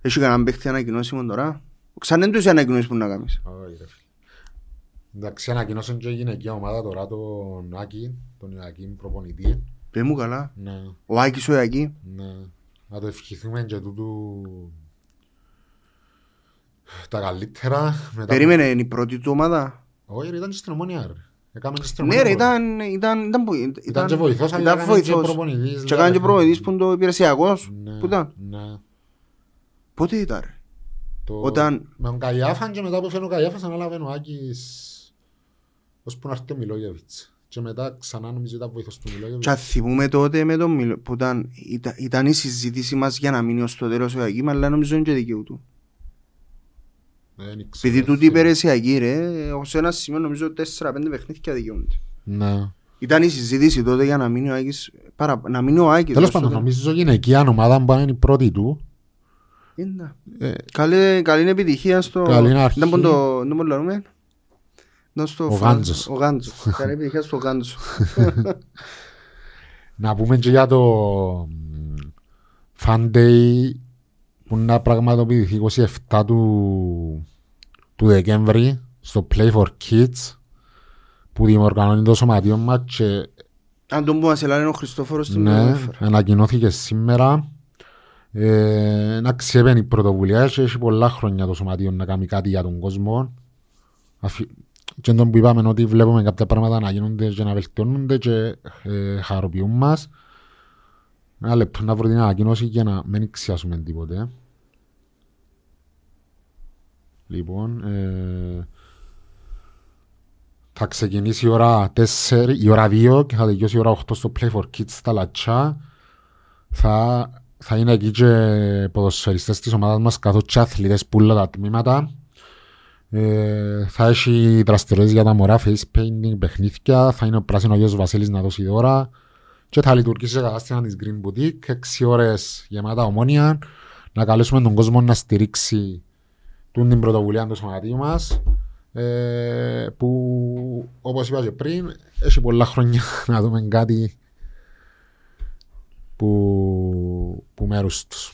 Έχει κανέναν παίχτη ανακοινώσιμο τώρα. Ξανά είναι τους οι ανακοινώσεις που να κάνεις. Όχι, ρε φίλε. Εντάξει, ανακοινώσαν και η γυναικεία ομάδα τώρα τον Άκη, τον Ιωακήμ προπονητή. Πες μου καλά. Ναι, Ο Άκης ο Ιακή. ναι. Να το ευχηθούμε και τούτου τα καλύτερα. Μετά... Περίμενε, είναι η πρώτη του ομάδα; Όχι, ρε, ήταν και στην ομόνια, ρε. Έκαμε και στην Ναι ομόνια. ρε, ήταν, ήταν, ήταν, που- Ήταν και βοηθός, αλλά ήταν έκανε και βοηθός. προπονητής. Και έκανε και προπονητής που είναι το υπηρεσιακός. Ναι, Πού ήταν; Ναι. Πότε ήταν ρε; Το... Όταν- Με τον Καϊάφαν και μετά που φέρνει ο Καϊάφας ανάλαβε ο Άκης ώσπου να έρθει ο Μιλόγεβιτς. Και μετά ξανά νομίζω ήταν βοηθός του Και Μιλόγεβιτς. αν θυμούμε τότε με τον Μιλο, που ήταν, ήταν, ήταν η συζήτηση μας για να μείνει ως το τέλος ο Ιακή, αλλά νομίζω είναι και δικαιού του. Δεν ξέρω. Επειδή τούτη υπηρεσιακή ρε, ως ένα σημείο νομίζω 4-5 παιχνίδια δικαιούνται. Ναι. Ήταν η συζήτηση τότε για να μείνει ο Άκης, παρα, να μείνει ο Άκης. Τέλος ως το πάντων, τέλος. νομίζω γυναικεία ομάδα που είναι η πρώτη του. Είναι. Ε, Καλή, καλή επιτυχία στο... Καλή αρχή. Δεν μπορούμε το... Δεν μπορούμε να λέμε. Να στο Ο φαν- Γάντζος. Ο Γάντζος. καλή επιτυχία στο Γάντζος. Να πούμε και για το μ, Fan Day που να πραγματοποιηθεί 27 του, του Δεκέμβρη στο Play for Kids που διοργανώνει το σωματείο μας και Αν τον που μας ελάνε ο Χριστόφορος στην ναι, Πρωτόφερα. ανακοινώθηκε σήμερα. Ε, να ξέπαινει η πρωτοβουλία και έχει πολλά χρόνια το σωματείο να κάνει κάτι για τον κόσμο. Αφι... και τον που είπαμε ότι βλέπουμε κάποια πράγματα να γίνονται και να βελτιώνονται και ε, χαροποιούν μας ένα λεπτό να βρω την ανακοίνωση για να μην ξιάσουμε τίποτε λοιπόν ε, θα ξεκινήσει η ώρα 4, η ώρα 2 και θα τελειώσει η ώρα 8 στο Play for Kids στα Λατσά. Θα, θα είναι εκεί και ποδοσφαιριστές της ομάδας μας καθώς και αθλητές που όλα τα τμήματα. Ε, θα έχει δραστηριότητες για τα μωρά, face painting, παιχνίδια. Θα είναι ο πράσινος γιος Βασίλης να δώσει δώρα. Και θα λειτουργήσει σε κατάστημα της Green Boutique. 6 ώρες γεμάτα ομόνια. Να καλέσουμε τον κόσμο να στηρίξει τούν την πρωτοβουλία του σωματείου μας ε, που όπως είπα και πριν έχει πολλά χρόνια να δούμε κάτι που, που μέρους τους.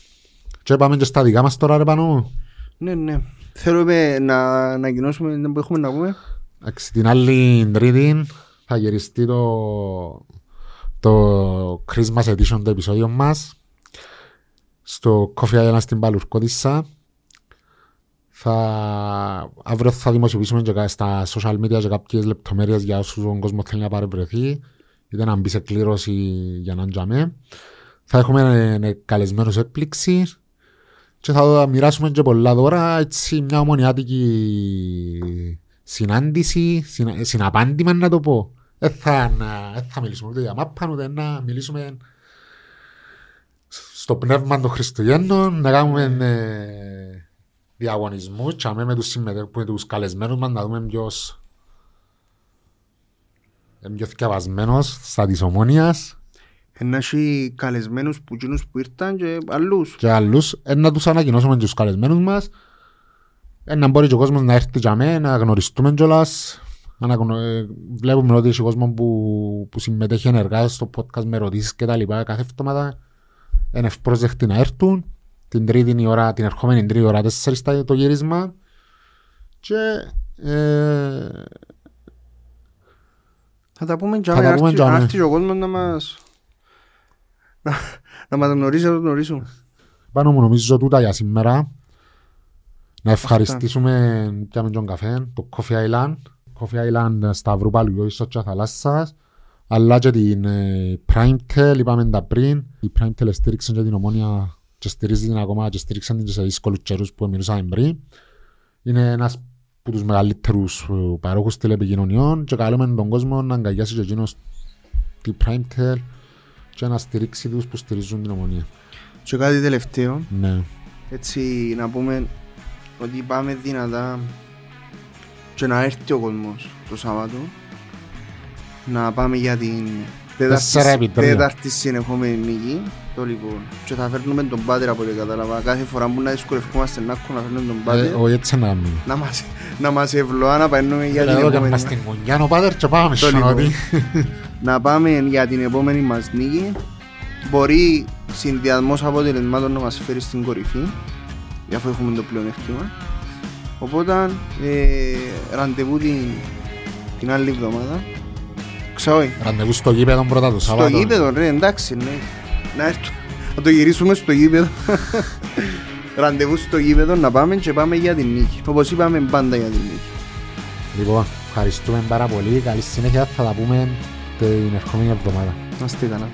Και πάμε και στα δικά μας τώρα ρε πάνω. Ναι, ναι. Θέλουμε να ανακοινώσουμε δεν που έχουμε να πούμε. Εντάξει, την άλλη τρίτη θα γυριστεί το, το Christmas edition το επεισόδιο μας στο Coffee Island στην Παλουρκώτισσα. Θα, αύριο θα δημοσιοποιήσουμε και κα- στα social media και κάποιες λεπτομέρειες για όσους ο κόσμος θέλει να παρευρεθεί είτε να μπει σε κλήρωση για να τζαμέ. Θα έχουμε ε, καλεσμένους έκπληξη και θα μοιράσουμε και πολλά δώρα, έτσι μια ομονιάτικη συνάντηση, συνα, συναπάντημα να το πω. Δεν θα, να, δεν θα μιλήσουμε ούτε για μάπαν, ούτε να μιλήσουμε στο πνεύμα των Χριστουγέννων, να κάνουμε ε, διαγωνισμούς και αμέ με τους, συμμετέ- με τους καλεσμένους μας να δούμε ποιος είναι πιο θυκευασμένος στα της ομόνιας Να έχει καλεσμένους που εκείνους που ήρθαν και αλλούς. και άλλους, ε, να τους ανακοινώσουμε και τους καλεσμένους μας, ε, να μπορεί και ο κόσμος να έρθει για μέ, να γνωριστούμε κιόλας. Αναγνω... ε, βλέπουμε ότι έχει κόσμος που, που συμμετέχει ενεργά στο podcast με ερωτήσεις και τα λοιπά κάθε εβδομάδα. Είναι ευπρόσδεκτοι να έρθουν. Την τρίτη η ώρα, την ερχόμενη τρίτη ώρα, τέσσερις τα- το γύρισμα. Και ε, Θα τα πούμε και Θα τα αν πούμε έρθει- και αμέ. αν έρθει και ο κόσμος να μας... να, να μας γνωρίσει, να το γνωρίσουν. πάνω μου νομίζω τούτα για σήμερα. Να ευχαριστήσουμε πιάμε τον καφέ, το Coffee Island. Coffee Island Σταυρού Παλιού, Ισότια Θαλάσσας. Αλλά και την ε, Primetel, είπαμε τα πριν. Η Primetel στήριξε και την ομόνια και στηρίζει την ακόμα και στήριξαν την και σε δύσκολους καιρούς που μιλούσαμε πριν. Είναι ένας από τους μεγαλύτερους ε, παρόχους τηλεπικοινωνιών και καλούμε τον κόσμο να αγκαλιάσει και εκείνος την Primetel και να στηρίξει τους που στηρίζουν την ομονία. Και κάτι τελευταίο, Ναι. έτσι να πούμε ότι πάμε δυνατά και να έρθει ο κόσμος το Σάββατο να πάμε για την Τέσσερα επί τέταρτη, τρία. τέταρτη συνεχόμενη νίκη το λοιπόν και θα φέρνουμε τον Πάτερ από ό,τι κατάλαβα κάθε φορά που να δυσκολευόμαστε να έχουμε να φέρνουμε τον Ε, Πάτερ όχι έτσι να κάνουμε. να μας, να μας ευλοά να παίρνουμε για την Λέω και επόμενη μας την γωνιά ο πάτερ και πάμε Το στον λοιπόν. ότι. να πάμε για την επόμενη μας νίκη μπορεί συνδυασμός αποτελεσμάτων να μας φέρει στην κορυφή αφού έχουμε το πλεονέκτημα οπότε ε, ραντεβού την, την άλλη εβδομάδα Δόξα όχι. Ραντεβού στο γήπεδο πρώτα το Στο Σάββατο. γήπεδο ρε εντάξει ναι. Να έρθω. Να το γυρίσουμε στο γήπεδο. Ραντεβού στο γήπεδο να πάμε και πάμε για την νίκη. Όπως είπαμε πάντα για την νίκη. Λοιπόν, ευχαριστούμε πάρα πολύ. Καλή συνέχεια. Θα τα πούμε την ερχόμενη εβδομάδα. Να είστε καλά.